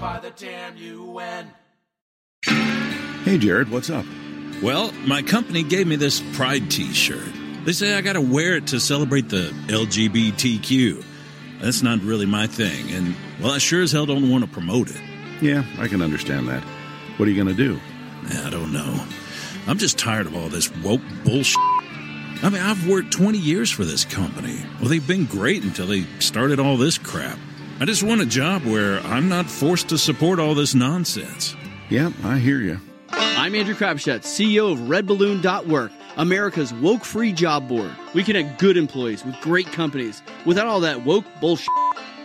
by the damn UN. Hey, Jared, what's up? Well, my company gave me this Pride t shirt. They say I gotta wear it to celebrate the LGBTQ. That's not really my thing, and well, I sure as hell don't want to promote it. Yeah, I can understand that. What are you going to do? I don't know. I'm just tired of all this woke bullshit. I mean, I've worked 20 years for this company. Well, they've been great until they started all this crap. I just want a job where I'm not forced to support all this nonsense. Yeah, I hear you. I'm Andrew Crapuchettes, CEO of RedBalloon.work, America's woke free job board. We connect good employees with great companies without all that woke bullshit.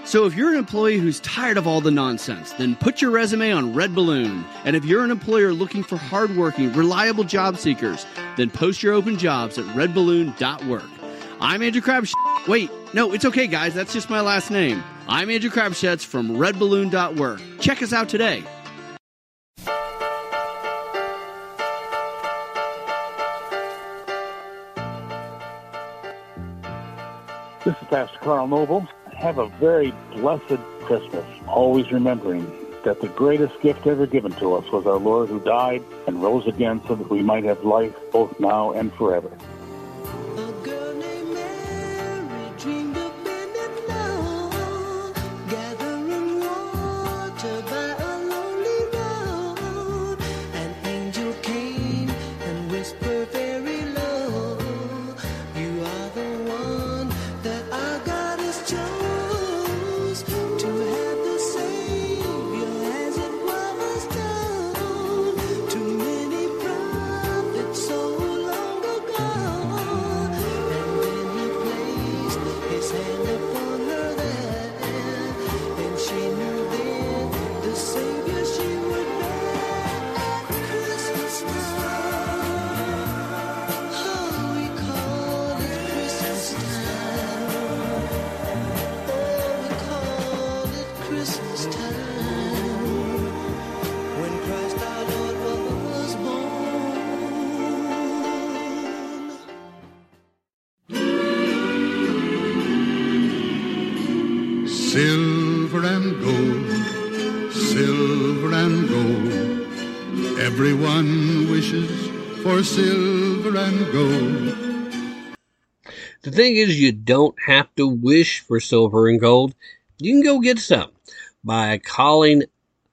So if you're an employee who's tired of all the nonsense, then put your resume on Red Balloon. And if you're an employer looking for hardworking, reliable job seekers, then post your open jobs at redballoon.work. I'm Andrew Crapuchettes. Wait, no, it's okay, guys. That's just my last name. I'm Andrew Crapuchettes from redballoon.work. Check us out today. This is Pastor Carl Noble. Have a very blessed Christmas, always remembering that the greatest gift ever given to us was our Lord who died and rose again so that we might have life both now and forever. Thing is, you don't have to wish for silver and gold. You can go get some by calling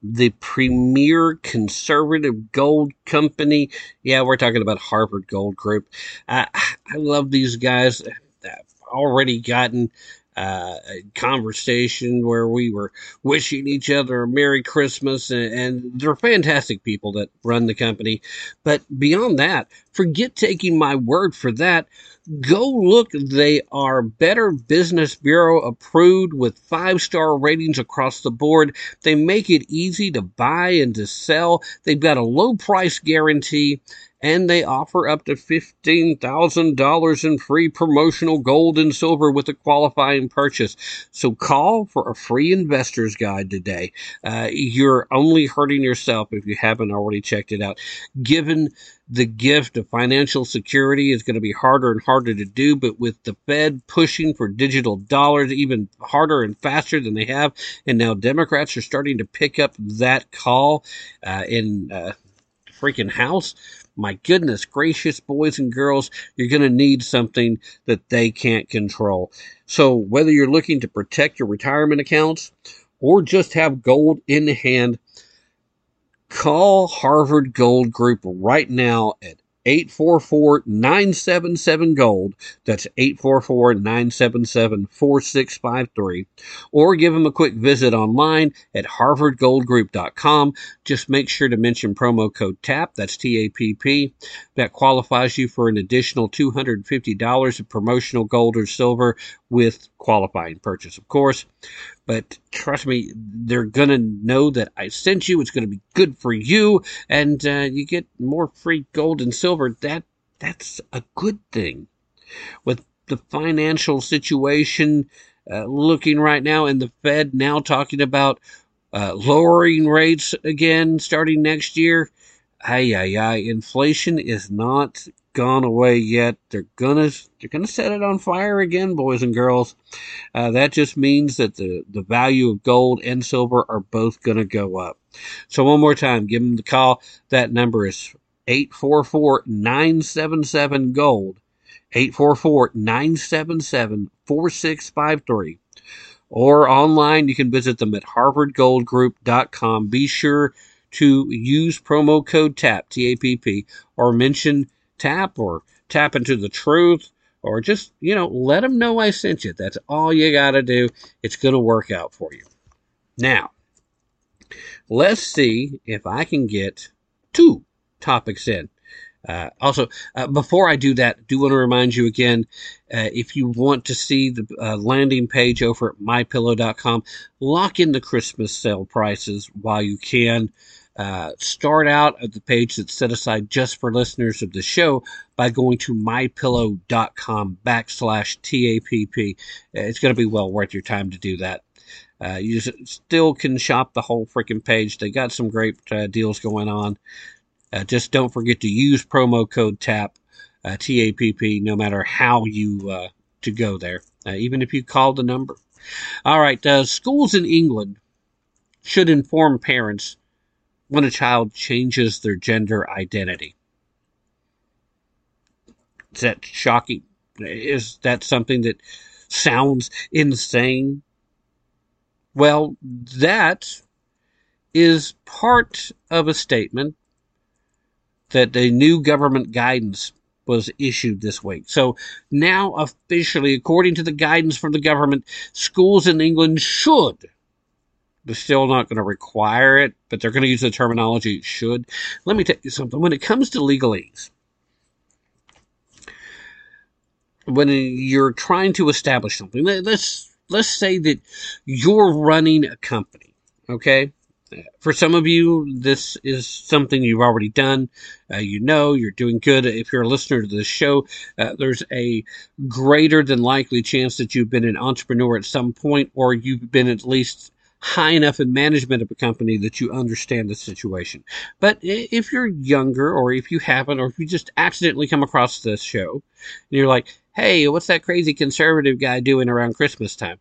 the premier conservative gold company. Yeah, we're talking about Harvard Gold Group. I, I love these guys. I've already gotten uh, conversation where we were wishing each other a Merry Christmas, and, and they're fantastic people that run the company. But beyond that, forget taking my word for that. Go look. They are Better Business Bureau approved with five star ratings across the board. They make it easy to buy and to sell. They've got a low price guarantee and they offer up to $15,000 in free promotional gold and silver with a qualifying purchase. So call for a free investor's guide today. Uh, you're only hurting yourself if you haven't already checked it out. Given the gift of financial security is going to be harder and harder to do, but with the Fed pushing for digital dollars even harder and faster than they have, and now Democrats are starting to pick up that call uh, in uh, freaking House my goodness gracious, boys and girls, you're going to need something that they can't control. So whether you're looking to protect your retirement accounts or just have gold in hand, call Harvard Gold Group right now at 844 977 Gold. That's 844 977 4653. Or give them a quick visit online at harvardgoldgroup.com. Just make sure to mention promo code TAPP, that's T A P P. That qualifies you for an additional $250 of promotional gold or silver with qualifying purchase, of course. But trust me, they're going to know that I sent you. It's going to be good for you. And uh, you get more free gold and silver. That That's a good thing. With the financial situation uh, looking right now, and the Fed now talking about uh, lowering rates again starting next year. Ay, ay, ay. Inflation is not gone away yet. They're gonna they're gonna set it on fire again, boys and girls. Uh, that just means that the the value of gold and silver are both gonna go up. So one more time, give them the call. That number is 844-977 gold. 844-977-4653 or online you can visit them at harvardgoldgroup.com be sure to use promo code TAPP, T-A-P-P, or mention tap or tap into the truth or just, you know, let them know I sent you. That's all you got to do. It's going to work out for you. Now, let's see if I can get two topics in. Uh, also, uh, before I do that, do want to remind you again, uh, if you want to see the uh, landing page over at mypillow.com, lock in the Christmas sale prices while you can. Uh, start out at the page that's set aside just for listeners of the show by going to mypillow.com backslash TAPP. It's going to be well worth your time to do that. Uh, you still can shop the whole freaking page. They got some great uh, deals going on. Uh, just don't forget to use promo code TAPP, uh, T-A-P-P, no matter how you to go there, even if you call the number. All right, schools in England should inform parents when a child changes their gender identity. Is that shocking? Is that something that sounds insane? Well, that is part of a statement that a new government guidance was issued this week. So now, officially, according to the guidance from the government, schools in England should. They're still not going to require it, but they're going to use the terminology should. Let me tell you something. When it comes to legalese, when you're trying to establish something, let's let's say that you're running a company, okay? For some of you, this is something you've already done. Uh, you know, you're doing good. If you're a listener to this show, uh, there's a greater than likely chance that you've been an entrepreneur at some point, or you've been at least high enough in management of a company that you understand the situation. But if you're younger, or if you haven't, or if you just accidentally come across this show, and you're like, hey, what's that crazy conservative guy doing around Christmas time?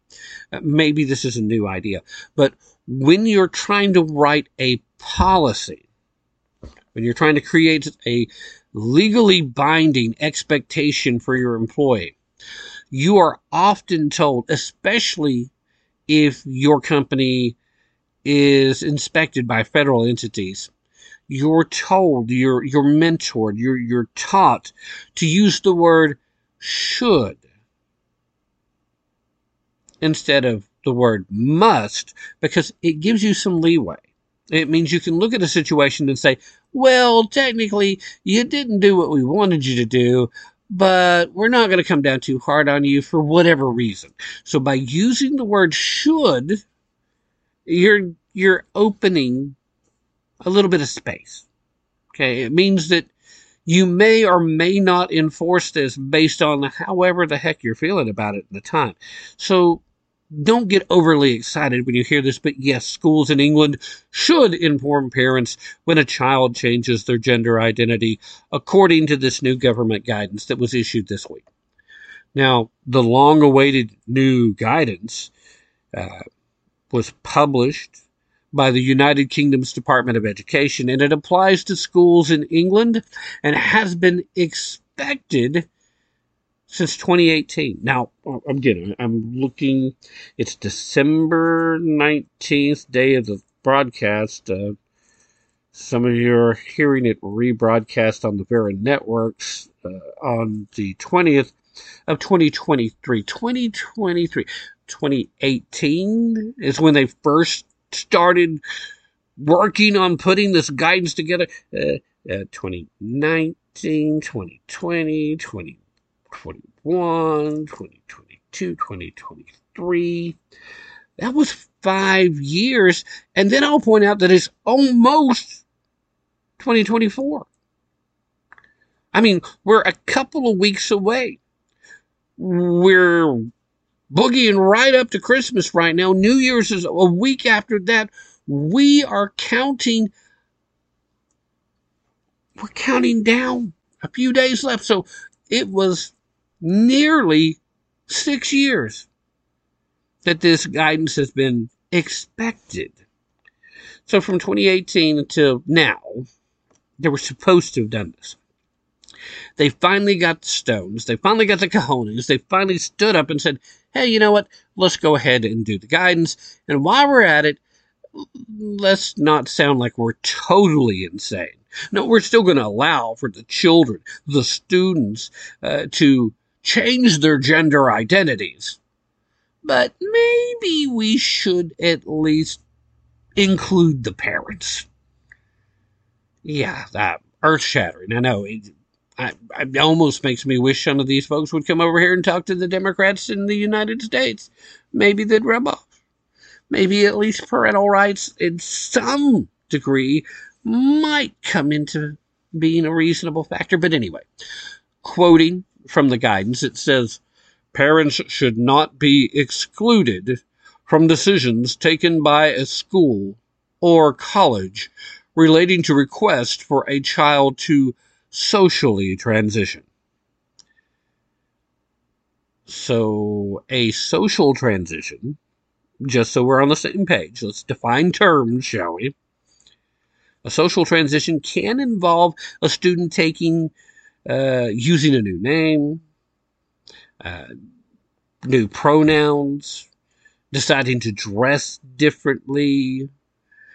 Uh, maybe this is a new idea. But when you're trying to write a policy, when you're trying to create a legally binding expectation for your employee, you are often told, especially if your company is inspected by federal entities, you're told, you're, you're mentored, you're, you're taught to use the word should instead of the word must because it gives you some leeway. It means you can look at a situation and say, well, technically, you didn't do what we wanted you to do, but we're not going to come down too hard on you for whatever reason. So by using the word should, you're, you're opening a little bit of space. Okay. It means that you may or may not enforce this based on however the heck you're feeling about it at the time. So don't get overly excited when you hear this, but yes, schools in England should inform parents when a child changes their gender identity according to this new government guidance that was issued this week. Now, the long awaited new guidance uh, was published by the United Kingdom's Department of Education and it applies to schools in England and has been expected since 2018. Now, again, I'm looking, it's December 19th, day of the broadcast. Uh, some of you are hearing it rebroadcast on the Vera networks uh, on the 20th of 2023. 2023. 2018 is when they first started working on putting this guidance together. Uh, uh 2019, 2020, 20 2021, 2022, 2023. That was five years. And then I'll point out that it's almost 2024. I mean, we're a couple of weeks away. We're boogieing right up to Christmas right now. New Year's is a week after that. We are counting. We're counting down a few days left. So it was nearly six years that this guidance has been expected. So from 2018 until now, they were supposed to have done this. They finally got the stones. They finally got the cojones. They finally stood up and said, hey, you know what? Let's go ahead and do the guidance. And while we're at it, let's not sound like we're totally insane. No, we're still going to allow for the children, the students, uh, to change their gender identities. But maybe we should at least include the parents. Yeah, that earth shattering. I know. It, I, it almost makes me wish some of these folks would come over here and talk to the Democrats in the United States. Maybe they'd rub off. Maybe at least parental rights in some degree might come into being a reasonable factor. But anyway, quoting from the guidance, it says parents should not be excluded from decisions taken by a school or college relating to request for a child to socially transition. So, a social transition, just so we're on the same page, let's define terms, shall we? A social transition can involve a student taking, uh, using a new name, uh, new pronouns, deciding to dress differently,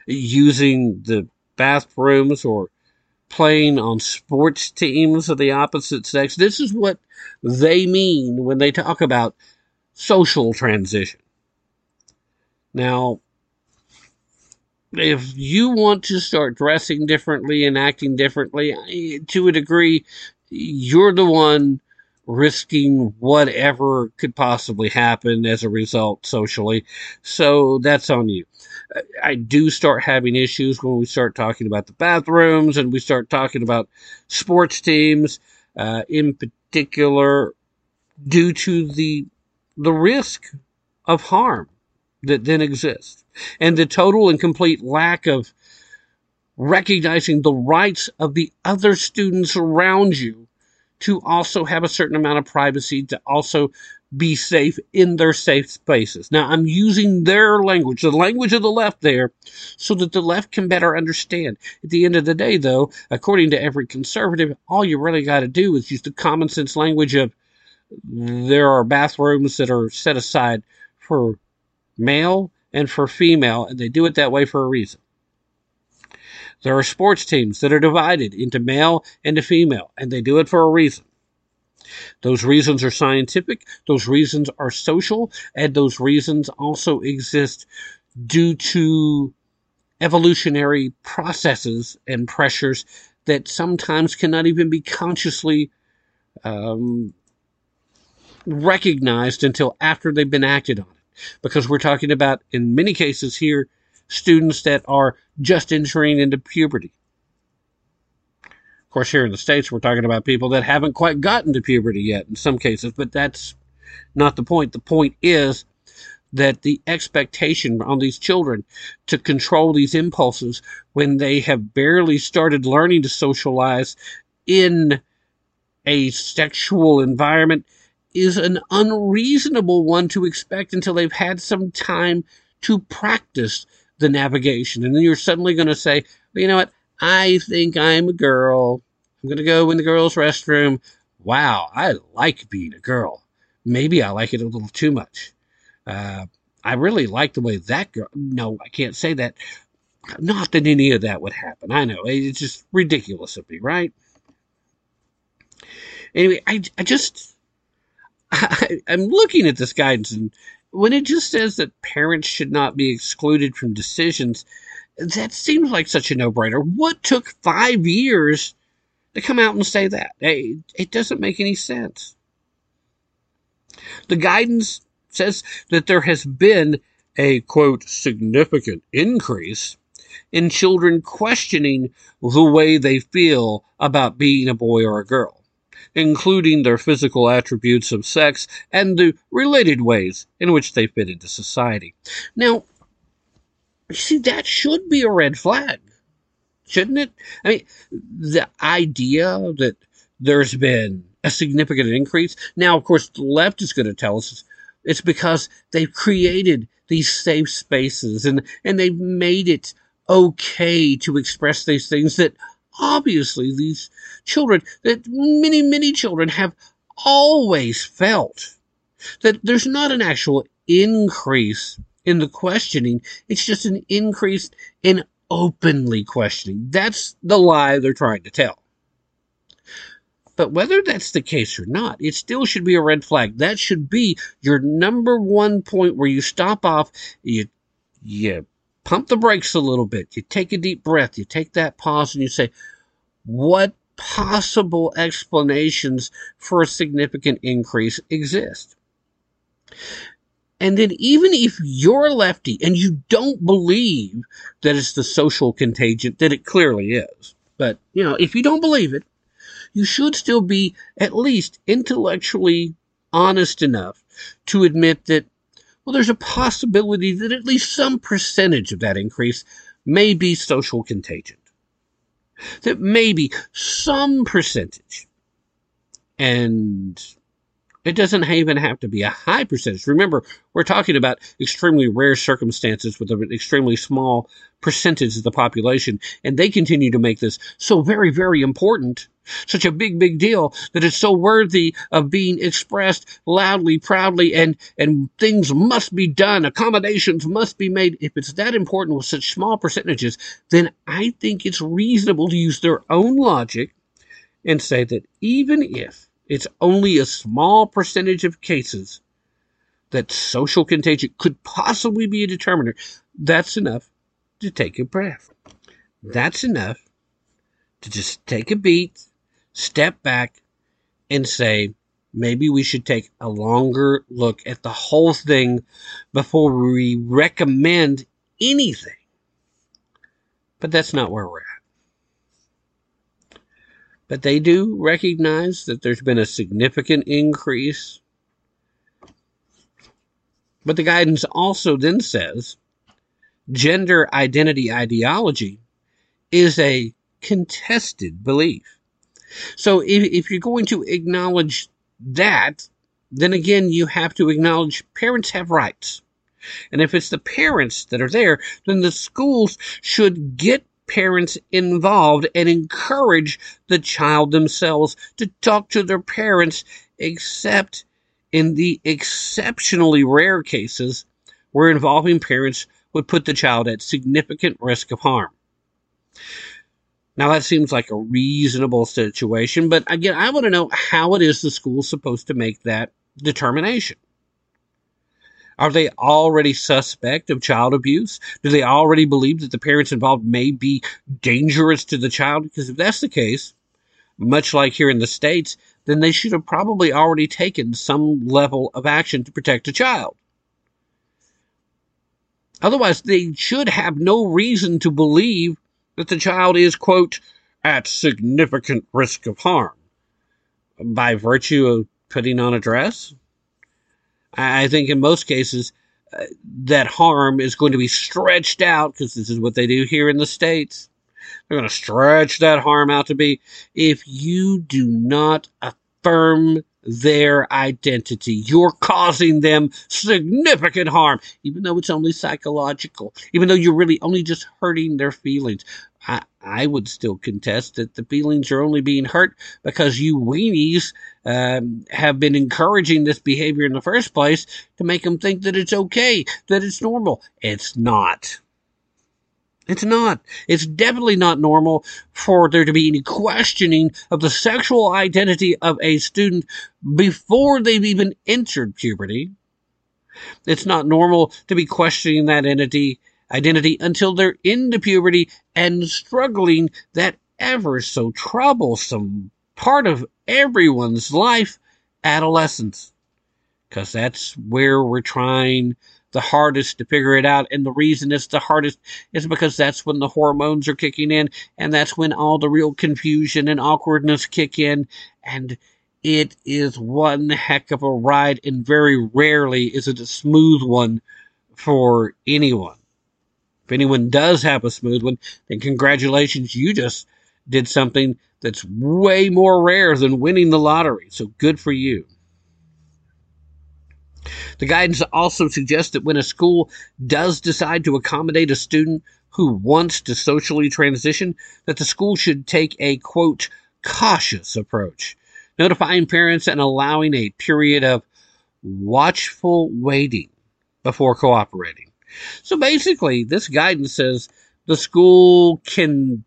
using the bathrooms or playing on sports teams of the opposite sex. This is what they mean when they talk about social transition. Now, if you want to start dressing differently and acting differently, to a degree, you're the one risking whatever could possibly happen as a result socially. So that's on you. I do start having issues when we start talking about the bathrooms and we start talking about sports teams, uh, in particular, due to the the risk of harm that then exists and the total and complete lack of recognizing the rights of the other students around you to also have a certain amount of privacy, to also be safe in their safe spaces. Now, I'm using their language, the language of the left there, so that the left can better understand. At the end of the day, though, according to every conservative, all you really got to do is use the common sense language of there are bathrooms that are set aside for male and for female, and they do it that way for a reason. There are sports teams that are divided into male and female, and they do it for a reason. Those reasons are scientific, those reasons are social, and those reasons also exist due to evolutionary processes and pressures that sometimes cannot even be consciously um, recognized until after they've been acted on. Because we're talking about, in many cases here, students that are just entering into puberty. Of course, here in the States, we're talking about people that haven't quite gotten to puberty yet in some cases, but that's not the point. The point is that the expectation on these children to control these impulses when they have barely started learning to socialize in a sexual environment is an unreasonable one to expect until they've had some time to practice the navigation. And then you're suddenly going to say, well, you know what? I think I'm a girl. I'm going to go in the girls' restroom. Wow, I like being a girl. Maybe I like it a little too much. Uh, I really like the way that girl. No, I can't say that. Not that any of that would happen. I know. It's just ridiculous of me, right? Anyway, I, I just. I, I'm looking at this guidance and when it just says that parents should not be excluded from decisions, that seems like such a no-brainer. What took five years to come out and say that? It doesn't make any sense. The guidance says that there has been a quote significant increase in children questioning the way they feel about being a boy or a girl including their physical attributes of sex and the related ways in which they fit into society. Now, see, that should be a red flag, shouldn't it? I mean, the idea that there's been a significant increase. Now, of course, the left is going to tell us it's because they've created these safe spaces and, and they've made it okay to express these things that obviously these children, that many, many children have always felt that there's not an actual increase in the questioning. It's just an increase in openly questioning. That's the lie they're trying to tell. But whether that's the case or not, it still should be a red flag. That should be your number one point where you stop off, you, you pump the brakes a little bit, you take a deep breath, you take that pause and you say, what possible explanations for a significant increase exist? And then even if you're a lefty and you don't believe that it's the social contagion, that it clearly is, but you know, if you don't believe it, you should still be at least intellectually honest enough to admit that, well, there's a possibility that at least some percentage of that increase may be social contagion. That maybe some percentage, and It doesn't even have to be a high percentage. Remember, we're talking about extremely rare circumstances with an extremely small percentage of the population, and they continue to make this so very, very important, such a big, big deal that it's so worthy of being expressed loudly, proudly, and and things must be done, accommodations must be made. If it's that important with such small percentages, then I think it's reasonable to use their own logic and say that even if it's only a small percentage of cases that social contagion could possibly be a determiner. That's enough to take a breath. That's enough to just take a beat, step back, and say, maybe we should take a longer look at the whole thing before we recommend anything. But that's not where we're at. But they do recognize that there's been a significant increase. But the guidance also then says gender identity ideology is a contested belief. So if, if you're going to acknowledge that, then again, you have to acknowledge parents have rights. And if it's the parents that are there, then the schools should get parents involved and encourage the child themselves to talk to their parents, except in the exceptionally rare cases where involving parents would put the child at significant risk of harm. Now that seems like a reasonable situation, but again, I want to know how it is the school's supposed to make that determination. Are they already suspect of child abuse? Do they already believe that the parents involved may be dangerous to the child? Because if that's the case, much like here in the States, then they should have probably already taken some level of action to protect a child. Otherwise, they should have no reason to believe that the child is, quote, at significant risk of harm by virtue of putting on a dress. I think in most cases, uh, that harm is going to be stretched out because this is what they do here in the States. They're going to stretch that harm out to be if you do not affirm their identity. You're causing them significant harm, even though it's only psychological, even though you're really only just hurting their feelings. I, I would still contest that the feelings are only being hurt because you weenies um, have been encouraging this behavior in the first place to make them think that it's okay, that it's normal. It's not. It's not. It's definitely not normal for there to be any questioning of the sexual identity of a student before they've even entered puberty. It's not normal to be questioning that entity identity until they're into puberty and struggling that ever so troublesome part of everyone's life, adolescence. Because that's where we're trying the hardest to figure it out. And the reason it's the hardest is because that's when the hormones are kicking in and that's when all the real confusion and awkwardness kick in. And it is one heck of a ride and very rarely is it a smooth one for anyone. Anyone does have a smooth one, then congratulations, you just did something that's way more rare than winning the lottery. So good for you. The guidance also suggests that when a school does decide to accommodate a student who wants to socially transition, that the school should take a quote, cautious approach, notifying parents and allowing a period of watchful waiting before cooperating. So basically, this guidance says the school can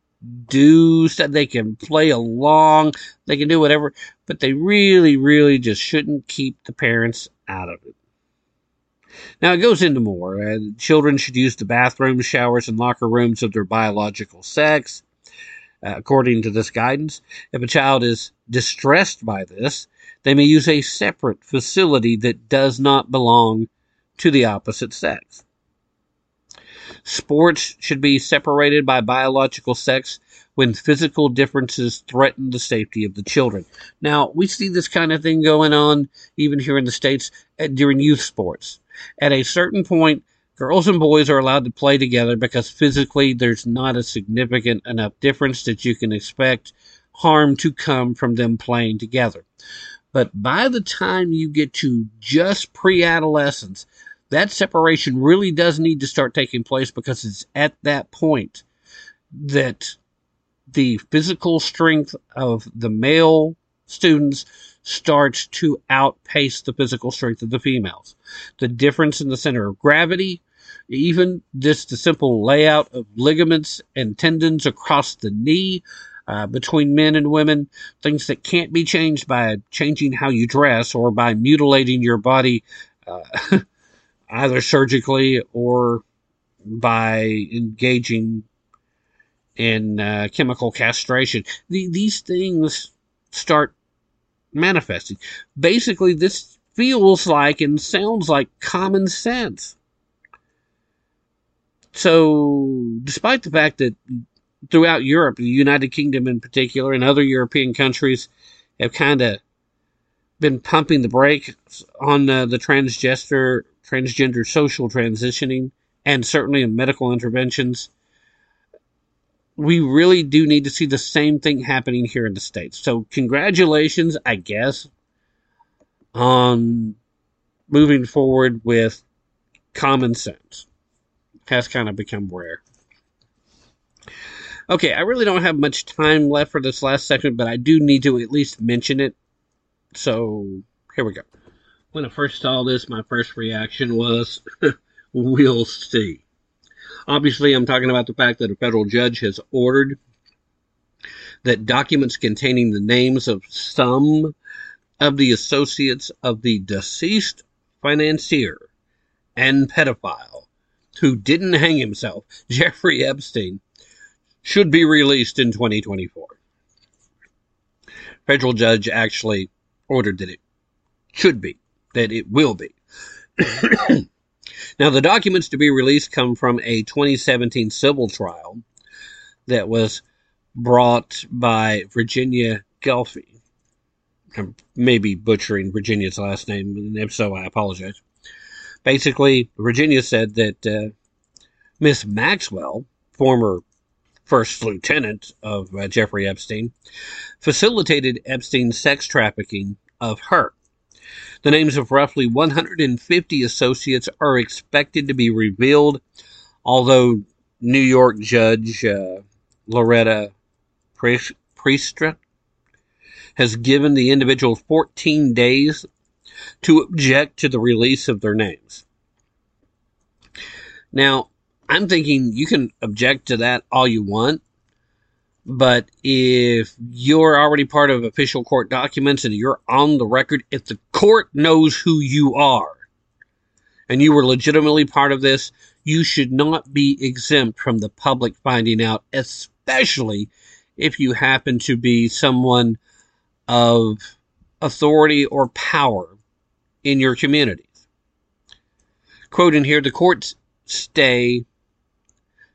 do stuff, they can play along, they can do whatever, but they really, really just shouldn't keep the parents out of it. Now it goes into more. Uh, children should use the bathrooms, showers, and locker rooms of their biological sex. Uh, according to this guidance, if a child is distressed by this, they may use a separate facility that does not belong to the opposite sex. Sports should be separated by biological sex when physical differences threaten the safety of the children. Now, we see this kind of thing going on even here in the States uh, during youth sports. At a certain point, girls and boys are allowed to play together because physically there's not a significant enough difference that you can expect harm to come from them playing together. But by the time you get to just pre adolescence, that separation really does need to start taking place because it's at that point that the physical strength of the male students starts to outpace the physical strength of the females. The difference in the center of gravity, even just the simple layout of ligaments and tendons across the knee uh, between men and women, things that can't be changed by changing how you dress or by mutilating your body uh, either surgically or by engaging in uh, chemical castration. The, these things start manifesting. Basically, this feels like and sounds like common sense. So, despite the fact that throughout Europe, the United Kingdom in particular, and other European countries have kind of been pumping the brakes on uh, the transgender transgender social transitioning and certainly in medical interventions we really do need to see the same thing happening here in the States. So, congratulations, I guess, on moving forward with common sense. Has kind of become rare. Okay, I really don't have much time left for this last segment, but I do need to at least mention it. So, here we go. When I first saw this, my first reaction was, we'll see. Obviously, I'm talking about the fact that a federal judge has ordered that documents containing the names of some of the associates of the deceased financier and pedophile who didn't hang himself, Jeffrey Epstein, should be released in 2024. Federal judge actually ordered that it should be, that it will be. Now, the documents to be released come from a 2017 civil trial that was brought by Virginia Giuffre. I'm maybe butchering Virginia's last name, and if so, I apologize. Basically, Virginia said that uh, Miss Maxwell, former first lieutenant of uh, Jeffrey Epstein, facilitated Epstein's sex trafficking of her. The names of roughly 150 associates are expected to be revealed, although New York Judge uh, Loretta Preska has given the individuals 14 days to object to the release of their names. Now, I'm thinking you can object to that all you want, but if you're already part of official court documents and you're on the record, if the court knows who you are and you were legitimately part of this, you should not be exempt from the public finding out, especially if you happen to be someone of authority or power in your communities. Quoting here, the courts stay,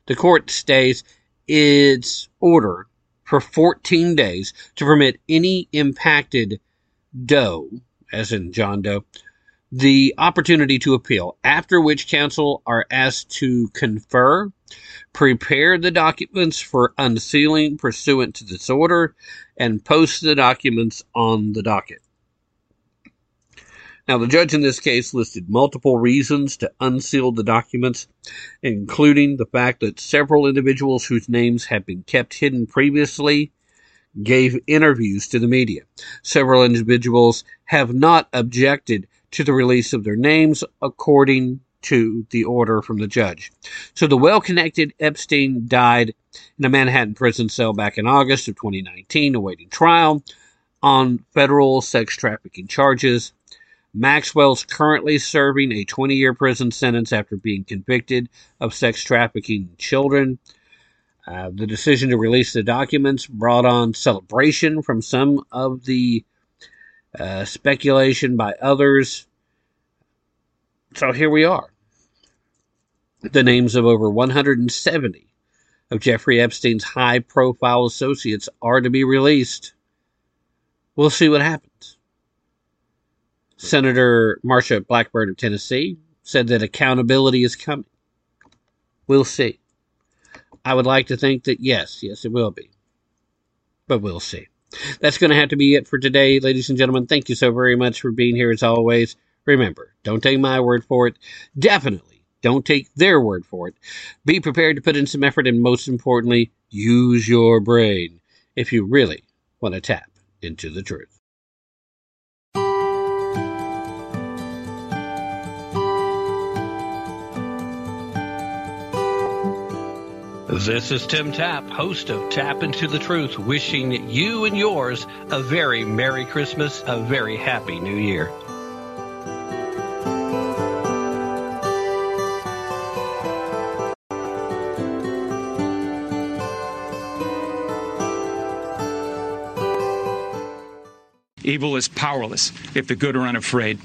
the court stays its order for 14 days to permit any impacted Doe, as in John Doe, the opportunity to appeal, after which counsel are asked to confer, prepare the documents for unsealing pursuant to this order, and post the documents on the docket. Now, the judge in this case listed multiple reasons to unseal the documents, including the fact that several individuals whose names had been kept hidden previously gave interviews to the media. Several individuals have not objected to the release of their names according to the order from the judge. So the well connected Epstein died in a Manhattan prison cell back in August of 2019, awaiting trial on federal sex trafficking charges. Maxwell's currently serving a 20 year prison sentence after being convicted of sex trafficking children. Uh, the decision to release the documents brought on celebration from some of the uh, speculation by others. So here we are. The names of over 170 of Jeffrey Epstein's high profile associates are to be released. We'll see what happens. Senator Marsha Blackburn of Tennessee said that accountability is coming. We'll see. I would like to think that yes, yes, it will be. But we'll see. That's going to have to be it for today, ladies and gentlemen. Thank you so very much for being here as always. Remember, don't take my word for it. Definitely don't take their word for it. Be prepared to put in some effort and most importantly, use your brain if you really want to tap into the truth. This is Tim Tapp, host of Tapp Into the Truth, wishing you and yours a very Merry Christmas, a very Happy New Year. Evil is powerless if the good are unafraid.